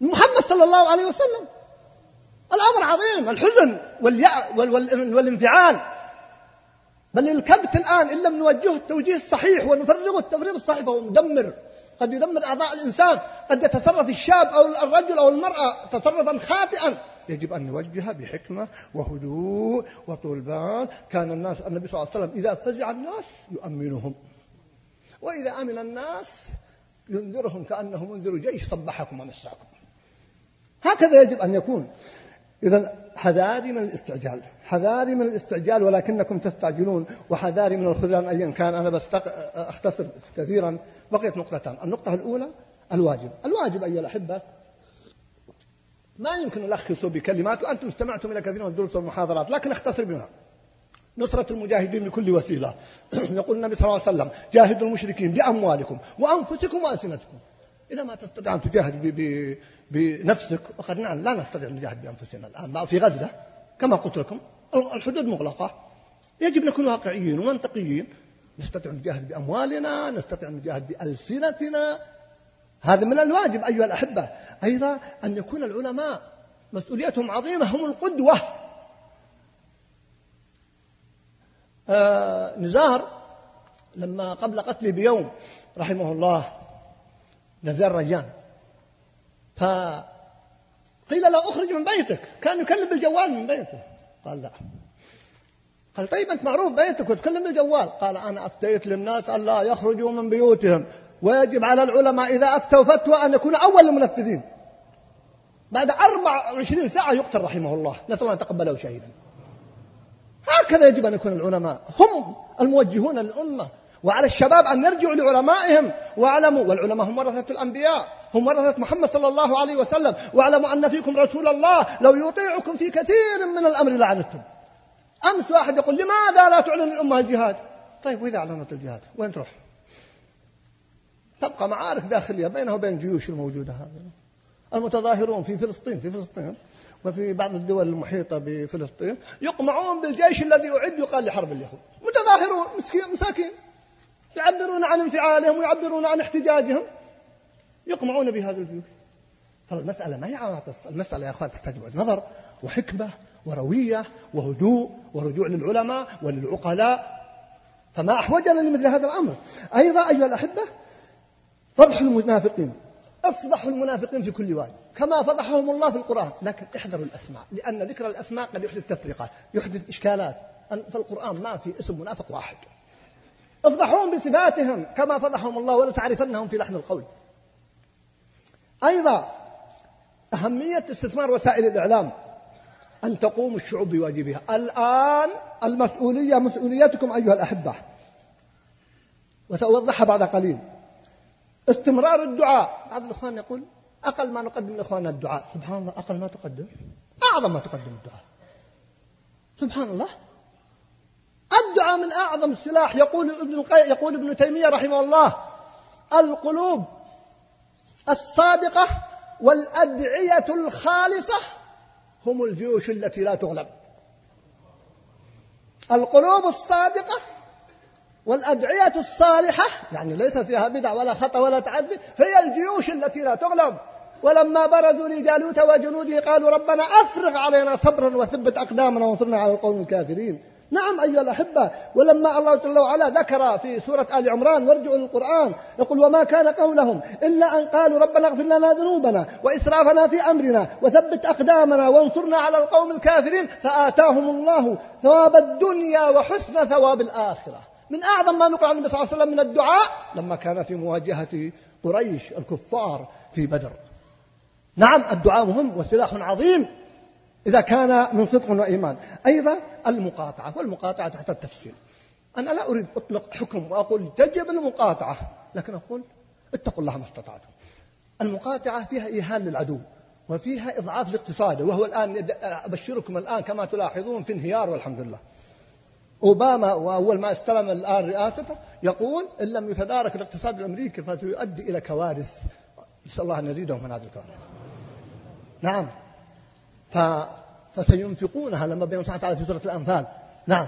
محمد صلى الله عليه وسلم. الأمر عظيم. الحزن والانفعال. بل الكبت الآن إن لم نوجهه التوجيه الصحيح ونفرغه التفريغ الصحيح فهو مدمر. قد يدمر أعضاء الإنسان. قد يتصرف الشاب أو الرجل أو المرأة تصرفا خاطئا. يجب أن نوجه بحكمة وهدوء وطول بال كان الناس النبي صلى الله عليه وسلم إذا فزع الناس يؤمنهم. وإذا أمن الناس ينذرهم كأنه منذر جيش صبحكم ومساكم. هكذا يجب أن يكون. إذا حذاري من الاستعجال حذاري من الاستعجال ولكنكم تستعجلون وحذاري من الخذلان أيا كان أنا بس أختصر كثيرا بقيت نقطتان. النقطة الأولى الواجب الواجب أيها الأحبة ما يمكن ألخصه بكلمات وأنتم استمعتم إلى كثير من الدروس والمحاضرات لكن أختصر بها. نصرة المجاهدين بكل وسيلة. يقول النبي صلى الله عليه وسلم جاهدوا المشركين بأموالكم وأنفسكم وألسنتكم. إذا ما تستطيع أن تجاهد بنفسك وقد نعم لا نستطيع نجاهد بأنفسنا الآن. في غزة كما قلت لكم الحدود مغلقة. يجب نكون واقعيين ومنطقيين. نستطيع نجاهد بأموالنا نستطيع نجاهد بألسنتنا. هذا من الواجب أيها الأحبة. أيضا أن يكون العلماء مسؤوليتهم عظيمة هم القدوة. آه نزار لما قبل قتله بيوم رحمه الله نزار ريان فقيل له اخرج من بيتك. كان يكلم بالجوال من بيته. قال لا. قال طيب انت معروف بيتك وتكلم بالجوال قال أنا افتيت للناس الا يخرجوا من بيوتهم. ويجب على العلماء إذا افتوا فتوى أن يكونوا أول المنفذين. بعد 24 ساعة يقتل رحمه الله. نسأل الله أن يتقبله شهيدا. هكذا يجب أن يكون العلماء. هم الموجهون للأمة. وعلى الشباب أن يرجعوا لعلمائهم. واعلموا والعلماء هم ورثة الأنبياء هم ورثة محمد صلى الله عليه وسلم. واعلموا أن فيكم رسول الله. لو يطيعكم في كثير من الأمر لعنتم. أمس واحد يقول لماذا لا تعلن الأمة الجهاد؟ طيب وإذا أعلنت الجهاد وين تروح؟ تبقى معارك داخلية بينه وبين الجيوش الموجودة هذه. المتظاهرون في فلسطين في فلسطين وفي بعض الدول المحيطة بفلسطين يقمعون بالجيش الذي أعد يقال لحرب اليهود. متظاهرون مساكين. يعبرون عن انفعالهم ويعبرون عن احتجاجهم. يقمعون بهذا الجيوش فالمسألة ما هي عواطف؟ المسألة يا أخوان تحتاج بعد نظر وحكمة وروية وهدوء ورجوع للعلماء وللعقلاء. فما أحوجنا لمثل هذا الأمر. أيضا أيها الأحبة فضح المنافقين. افضحوا المنافقين في كل واد كما فضحهم الله في القرآن. لكن احذروا الأسماء لأن ذكر الأسماء قد يحدث تفرقة يحدث إشكالات. في القرآن ما في اسم منافق واحد. افضحوهم بصفاتهم كما فضحهم الله ولا تعرفنهم في لحن القول. أيضا أهمية استثمار وسائل الإعلام أن تقوم الشعوب بواجبها. الآن المسؤولية مسؤوليتكم أيها الأحبة وسأوضحها بعد قليل. استمرار الدعاء. بعض الإخوان يقول أقل ما نقدم لإخواننا الدعاء. سبحان الله أقل ما تقدم. أعظم ما تقدم الدعاء. سبحان الله. الدعاء من أعظم السلاح يقول ابن القي... يقول ابن تيمية رحمه الله القلوب الصادقة والأدعية الخالصة هم الجيوش التي لا تغلب. القلوب الصادقة والأدعية الصالحة يعني ليس فيها بدع ولا خطأ ولا تعدي هي الجيوش التي لا تغلب. ولما برزوا لجالوت وجنوده قالوا ربنا أفرغ علينا صبرا وثبت أقدامنا وانصرنا على القوم الكافرين. نعم أيها الأحبة ولما الله جل وعلا ذكر في سورة آل عمران وارجعوا للقرآن يقول وما كان قولهم إلا أن قالوا ربنا اغفر لنا ذنوبنا وإسرافنا في أمرنا وثبت أقدامنا وانصرنا على القوم الكافرين فآتاهم الله ثواب الدنيا وحسن ثواب الآخرة. من أعظم ما نقل عن النبي صلى الله عليه وسلم من الدعاء لما كان في مواجهة قريش الكفار في بدر. نعم الدعاء مهم وسلاح عظيم إذا كان من صدق وإيمان. أيضا المقاطعة والمقاطعة تحت التفصيل. أنا لا أريد أطلق حكم وأقول تجب المقاطعة لكن أقول اتقوا الله ما استطعتم. المقاطعة فيها إيهان للعدو وفيها إضعاف لاقتصاده وهو الآن أبشركم الآن كما تلاحظون في انهيار والحمد لله. أوباما وأول ما استلم الآن رئاسته يقول إن لم يتدارك الاقتصاد الأمريكي فسيؤدي إلى كوارث. نسأل الله أن يزيدهم من هذه الكوارث. نعم. فسينفقونها لما بين سبحانه وتعالى في سورة الأنفال. نعم.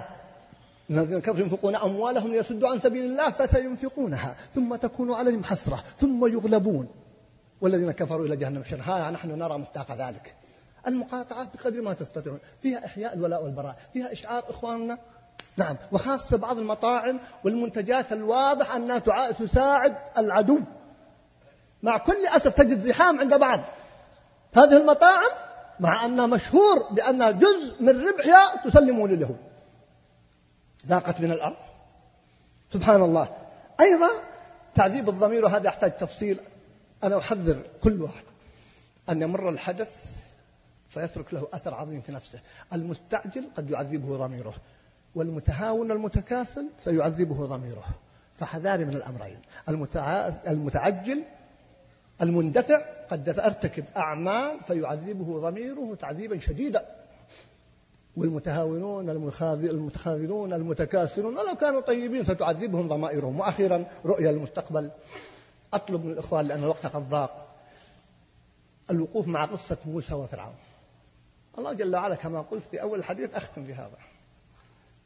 الذين كفروا ينفقون أموالهم ليصدوا عن سبيل الله فسينفقونها. ثم تكون عليهم حسرة. ثم يغلبون. والذين كفروا إلى جهنم شر. ها نحن نرى مستاق ذلك. المقاطعة بقدر ما تستطيعون. فيها إحياء الولاء والبراء. فيها إشعار إخواننا. نعم. وخاصة بعض المطاعم والمنتجات الواضح أنها تساعد العدو. مع كل أسف تجد زحام عند بعض. هذه المطاعم مع أنها مشهور بأنها جزء من ربحها تسلمه لليهود ذاقت من الأرض. سبحان الله. أيضا تعذيب الضمير وهذا يحتاج تفصيل. أنا أحذر كل واحد أن يمر الحدث فيترك له أثر عظيم في نفسه. المستعجل قد يعذبه ضميره والمتهاون المتكاسل سيعذبه ضميره. فحذاري من الأمرين. المتعجل المندفع قد أرتكب أعمال فيعذبه ضميره تعذيبا شديدا. والمتهاونون المتخاذلون المتكاسلون ولو كانوا طيبين فتعذبهم ضمائرهم. وأخيرا رؤية المستقبل. أطلب من الإخوان لأن الوقت قد ضاق الوقوف مع قصة موسى وفرعون. الله جل وعلا كما قلت في أول الحديث أختم بهذا.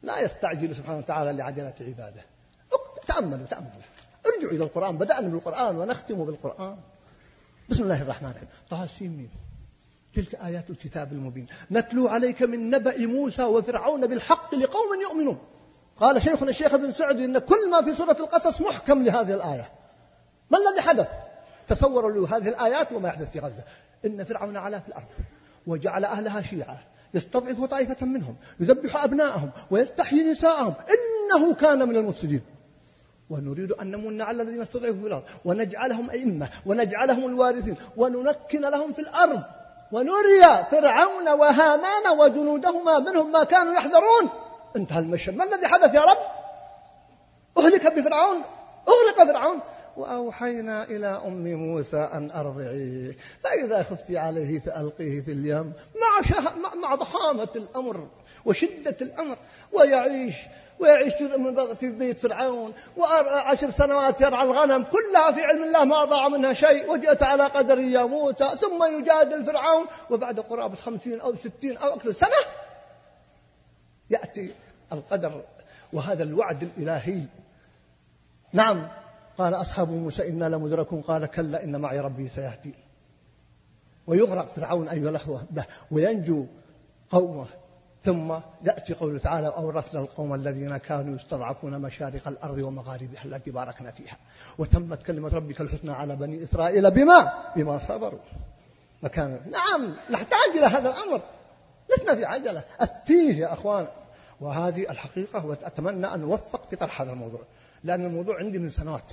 لا يستعجل سبحانه وتعالى لعجلة عباده. تأملوا تأملوا. ارجعوا إلى القرآن. بدأنا بالقرآن ونختم بالقرآن. بسم الله الرحمن الرحيم. طه سين تلك آيات الكتاب المبين. نتلو عليك من نبأ موسى وفرعون بالحق لقوم يؤمنون. قال شيخنا الشيخ ابن سعد إن كل ما في سورة القصص محكم لهذه الآية. ما الذي حدث؟ تصوروا له هذه الآيات وما يحدث في غزة. إن فرعون علا في الأرض وجعل أهلها شيعا. يستضعف طائفة منهم يذبح أبناءهم ويستحيي نساءهم. إنه كان من المفسدين. ونريد أن نمن على الذين استضعفوا في الأرض ونجعلهم أئمة ونجعلهم الوارثين وننكن لهم في الأرض ونري فرعون وهامان وجنودهما منهم ما كانوا يحذرون. انتهى المشهد. ما الذي حدث يا رب؟ أهلك بفرعون أغرق فرعون. وأوحينا إلى أم موسى أن أرضعيه فإذا خفت عليه فألقيه في اليم مع. مع ضخامة الأمر. وشدة الأمر ويعيش ويعيش جزء من في بيت فرعون وعشر سنوات يرعى الغنم كلها في علم الله ما ضاع منها شيء وجئت على قدر يا موسى ثم يجادل فرعون وبعد قرابة خمسين أو ستين أو أكثر سنة يأتي القدر وهذا الوعد الإلهي. نعم قال أصحاب موسى إنا لمدركون قال كلا إن معي ربي سيهدين ويغرق فرعون أيها الأخوة به وينجو قومه ثم يأتي قوله تعالى أورثنا القوم الذين كانوا يستضعفون مشارق الأرض ومغاربها التي باركنا فيها وتمت كلمة ربك الحسنى على بني إسرائيل بما؟ بما صبروا. مكان. نعم نحتاج إلى هذا الأمر. لسنا في عجلة. التيه يا أخوان. وهذه الحقيقة وأتمنى أن نوفق في طرح هذا الموضوع لأن الموضوع عندي من سنوات.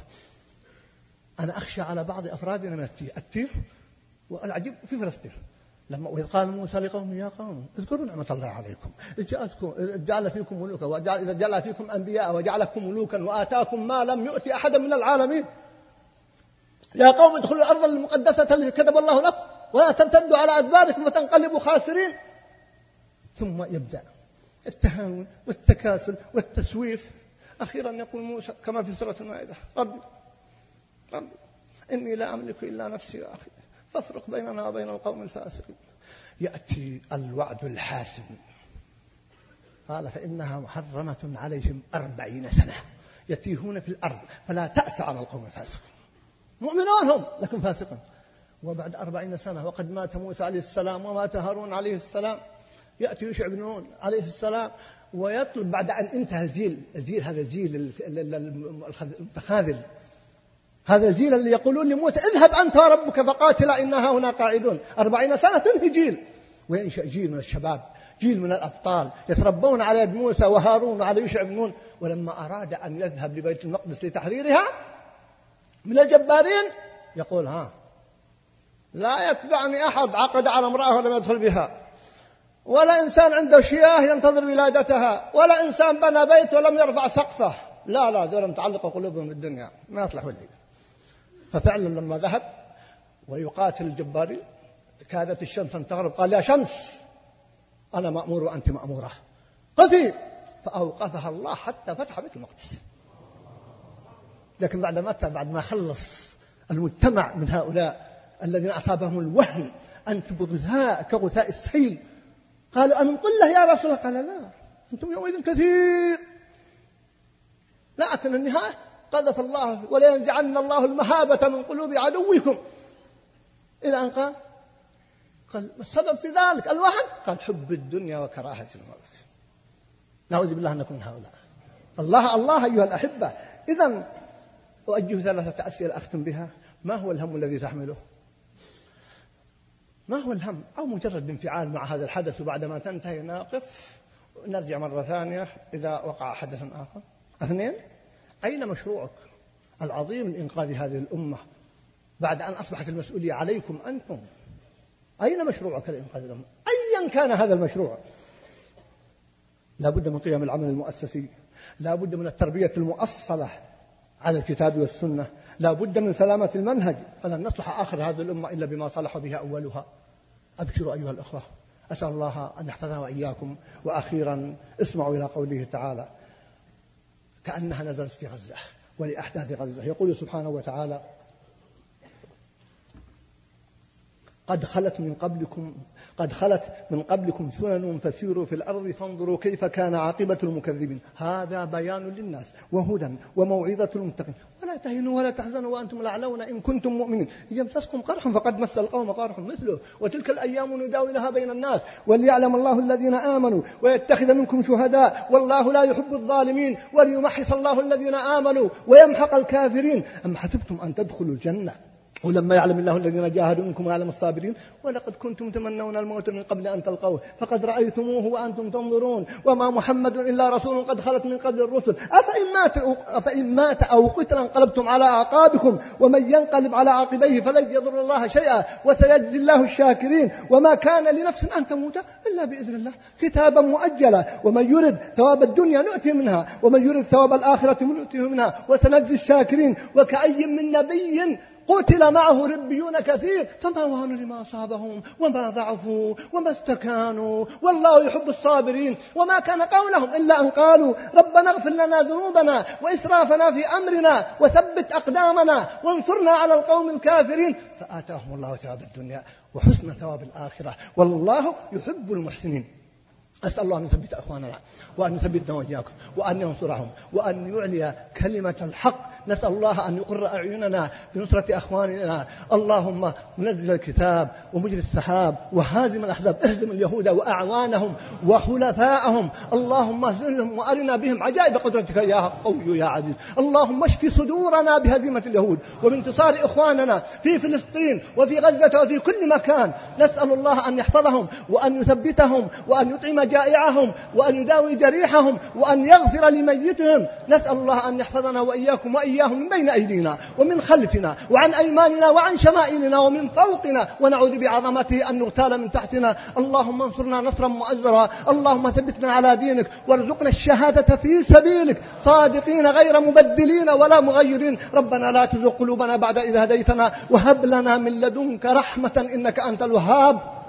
أنا أخشى على بعض أفرادنا من التيه التيه والعجيب في فلسطين. لما وإذ قال موسى لقومه يا قوم اذكروا نعمة الله عليكم. جاءتكم جعل فيكم ملوكا وجعل جعل فيكم أنبياء وجعلكم ملوكا وآتاكم ما لم يؤتي أحدا من العالمين. يا قوم ادخلوا الأرض المقدسة التي كتب الله لكم ولا ترتدوا على أدباركم فتنقلبوا خاسرين. ثم يبدأ التهاون والتكاسل والتسويف. أخيرا يقول موسى كما في سورة المائدة ربي ربي إني لا أملك إلا نفسي وأخي فافرق بيننا وبين القوم الفاسقين. يأتي الوعد الحاسم. قال فإنها محرمة عليهم أربعين سنة. يتيهون في الأرض. فلا تأس على القوم الفاسقين. مؤمنون هم لكن فاسقون. وبعد أربعين سنة وقد مات موسى عليه السلام ومات هارون عليه السلام. يأتي يوشع بن نون عليه السلام. ويطلب بعد أن انتهى الجيل. الجيل هذا الجيل المتخاذل هذا الجيل اللي يقولون لموسى اذهب أنت وربك فقاتلا إنها هنا قاعدون. أربعين سنة تنهي جيل. وينشأ جيل من الشباب جيل من الأبطال يتربون على يد موسى وهارون وعلى يوشع بن نون. ولما أراد أن يذهب لبيت المقدس لتحريرها من الجبارين يقول ها لا يتبعني أحد عقد على امرأة ولم يدخل بها. ولا إنسان عنده شياه ينتظر ولادتها. ولا إنسان بنى بيت ولم يرفع سقفه. لا لا دول متعلقة قلوبهم بالدنيا ما يصلح ولي ففعلا لما ذهب ويقاتل الجبارين كادت الشمس أن تغرب قال يا شمس أنا مأمور وأنت مأمورة. قفي فأوقفها الله حتى فتح بيت المقدس. لكن بعد ما بعد ما خلص المجتمع من هؤلاء الذين أصابهم الوهن أنتم غثاء كغثاء السيل قالوا أمن قلة يا رسول الله؟ قال لا أنتم يومئذ كثير. لكن النهاية. قذف الله ولينزعن الله المهابة من قلوب عدوكم. إلى أن قال قال ما السبب في ذلك؟ الوهن قال حب الدنيا وكراهة الموت. نعوذ بالله أن نكون هؤلاء. الله الله أيها الأحبة. إذا أوجه ثلاثة أسئلة أختم بها. ما هو الهم الذي تحمله؟ ما هو الهم؟ أو مجرد انفعال مع هذا الحدث وبعدما تنتهي ناقف. نرجع مرة ثانية إذا وقع حدث آخر. اثنين أين مشروعك العظيم لإنقاذ هذه الأمة بعد أن أصبحت المسؤولية عليكم أنتم؟ أين مشروعك لإنقاذ الأمة؟ أيا كان هذا المشروع. لا بد من قيام العمل المؤسسي لا بد من التربية المؤصلة على الكتاب والسنة لا بد من سلامة المنهج. فلن نصلح آخر هذه الأمة إلا بما صلح بها أولها. أبشروا أيها الأخوة أسأل الله أن يحفظنا وإياكم. وأخيرا اسمعوا إلى قوله تعالى كأنها نزلت في غزة ولأحداث غزة. يقول سبحانه وتعالى قد خلت من قبلكم قد خلت من قبلكم سنن فسيروا في الأرض فانظروا كيف كان عاقبة المكذبين. هذا بيان للناس وهدى وموعظة للمتقين. ولا تهنوا ولا تحزنوا وأنتم الأعلون إن كنتم مؤمنين. يمسسكم قرح فقد مس القوم قرح مثله. وتلك الأيام نداولها بين الناس. وليعلم الله الذين آمنوا ويتخذ منكم شهداء والله لا يحب الظالمين وليمحص الله الذين آمنوا ويمحق الكافرين. أم حسبتم أن تدخلوا الجنة؟ ولما يعلم الله الذين جاهدوا منكم ويعلم الصابرين ولقد كنتم تمنون الموت من قبل أن تلقوه فقد رأيتموه وأنتم تنظرون وما محمد إلا رسول قد خلت من قبل الرسل. أفإن مات, أفإن مات أو قتل انقلبتم على أعقابكم ومن ينقلب على عقبيه فلن يضر الله شيئا وسيجزي الله الشاكرين. وما كان لنفس أن تموت إلا بإذن الله كتابا مؤجلا. ومن يرد ثواب الدنيا نؤتي منها ومن يرد ثواب الآخرة نؤتيه منها وسنجزي الشاكرين. وكأي من نبي قتل معه ربيون كثير. فما وهنوا لما أصابهم؟ وما ضعفوا؟ وما استكانوا؟ والله يحب الصابرين. وما كان قولهم إلا أن قالوا ربنا اغفر لنا ذنوبنا وإسرافنا في أمرنا وثبت أقدامنا وانصرنا على القوم الكافرين. فآتاهم الله ثواب الدنيا وحسن ثواب الآخرة. والله يحب المحسنين. أسأل الله أن يثبت أخواننا وأن يثبتنا وإياكم وأن ينصرهم وأن يعلي كلمة الحق نسأل الله أن يقر أعيننا بنصرة أخواننا. اللهم منزل الكتاب ومجري السحاب وهازم الأحزاب اهزم اليهود وأعوانهم وحلفاءهم. اللهم اهزمهم وأرنا بهم عجائب قدرتك يا قوي يا عزيز. اللهم اشف صدورنا بهزيمة اليهود وبانتصار إخواننا في فلسطين وفي غزة وفي كل مكان. نسأل الله أن يحفظهم وأن يثبتهم وأن يطعم جائعهم وأن يداوي جريحهم وأن يغفر لميتهم. نسأل الله أن يحفظنا وإياكم وإياهم من بين أيدينا ومن خلفنا وعن أيماننا وعن شمائلنا ومن فوقنا ونعوذ بعظمته أن نغتال من تحتنا. اللهم انصرنا نصرا مؤزرا. اللهم ثبتنا على دينك وارزقنا الشهادة في سبيلك. صادقين غير مبدلين ولا مغيرين. ربنا لا تزغ قلوبنا بعد إذ هديتنا. وهب لنا من لدنك رحمة إنك أنت الوهاب.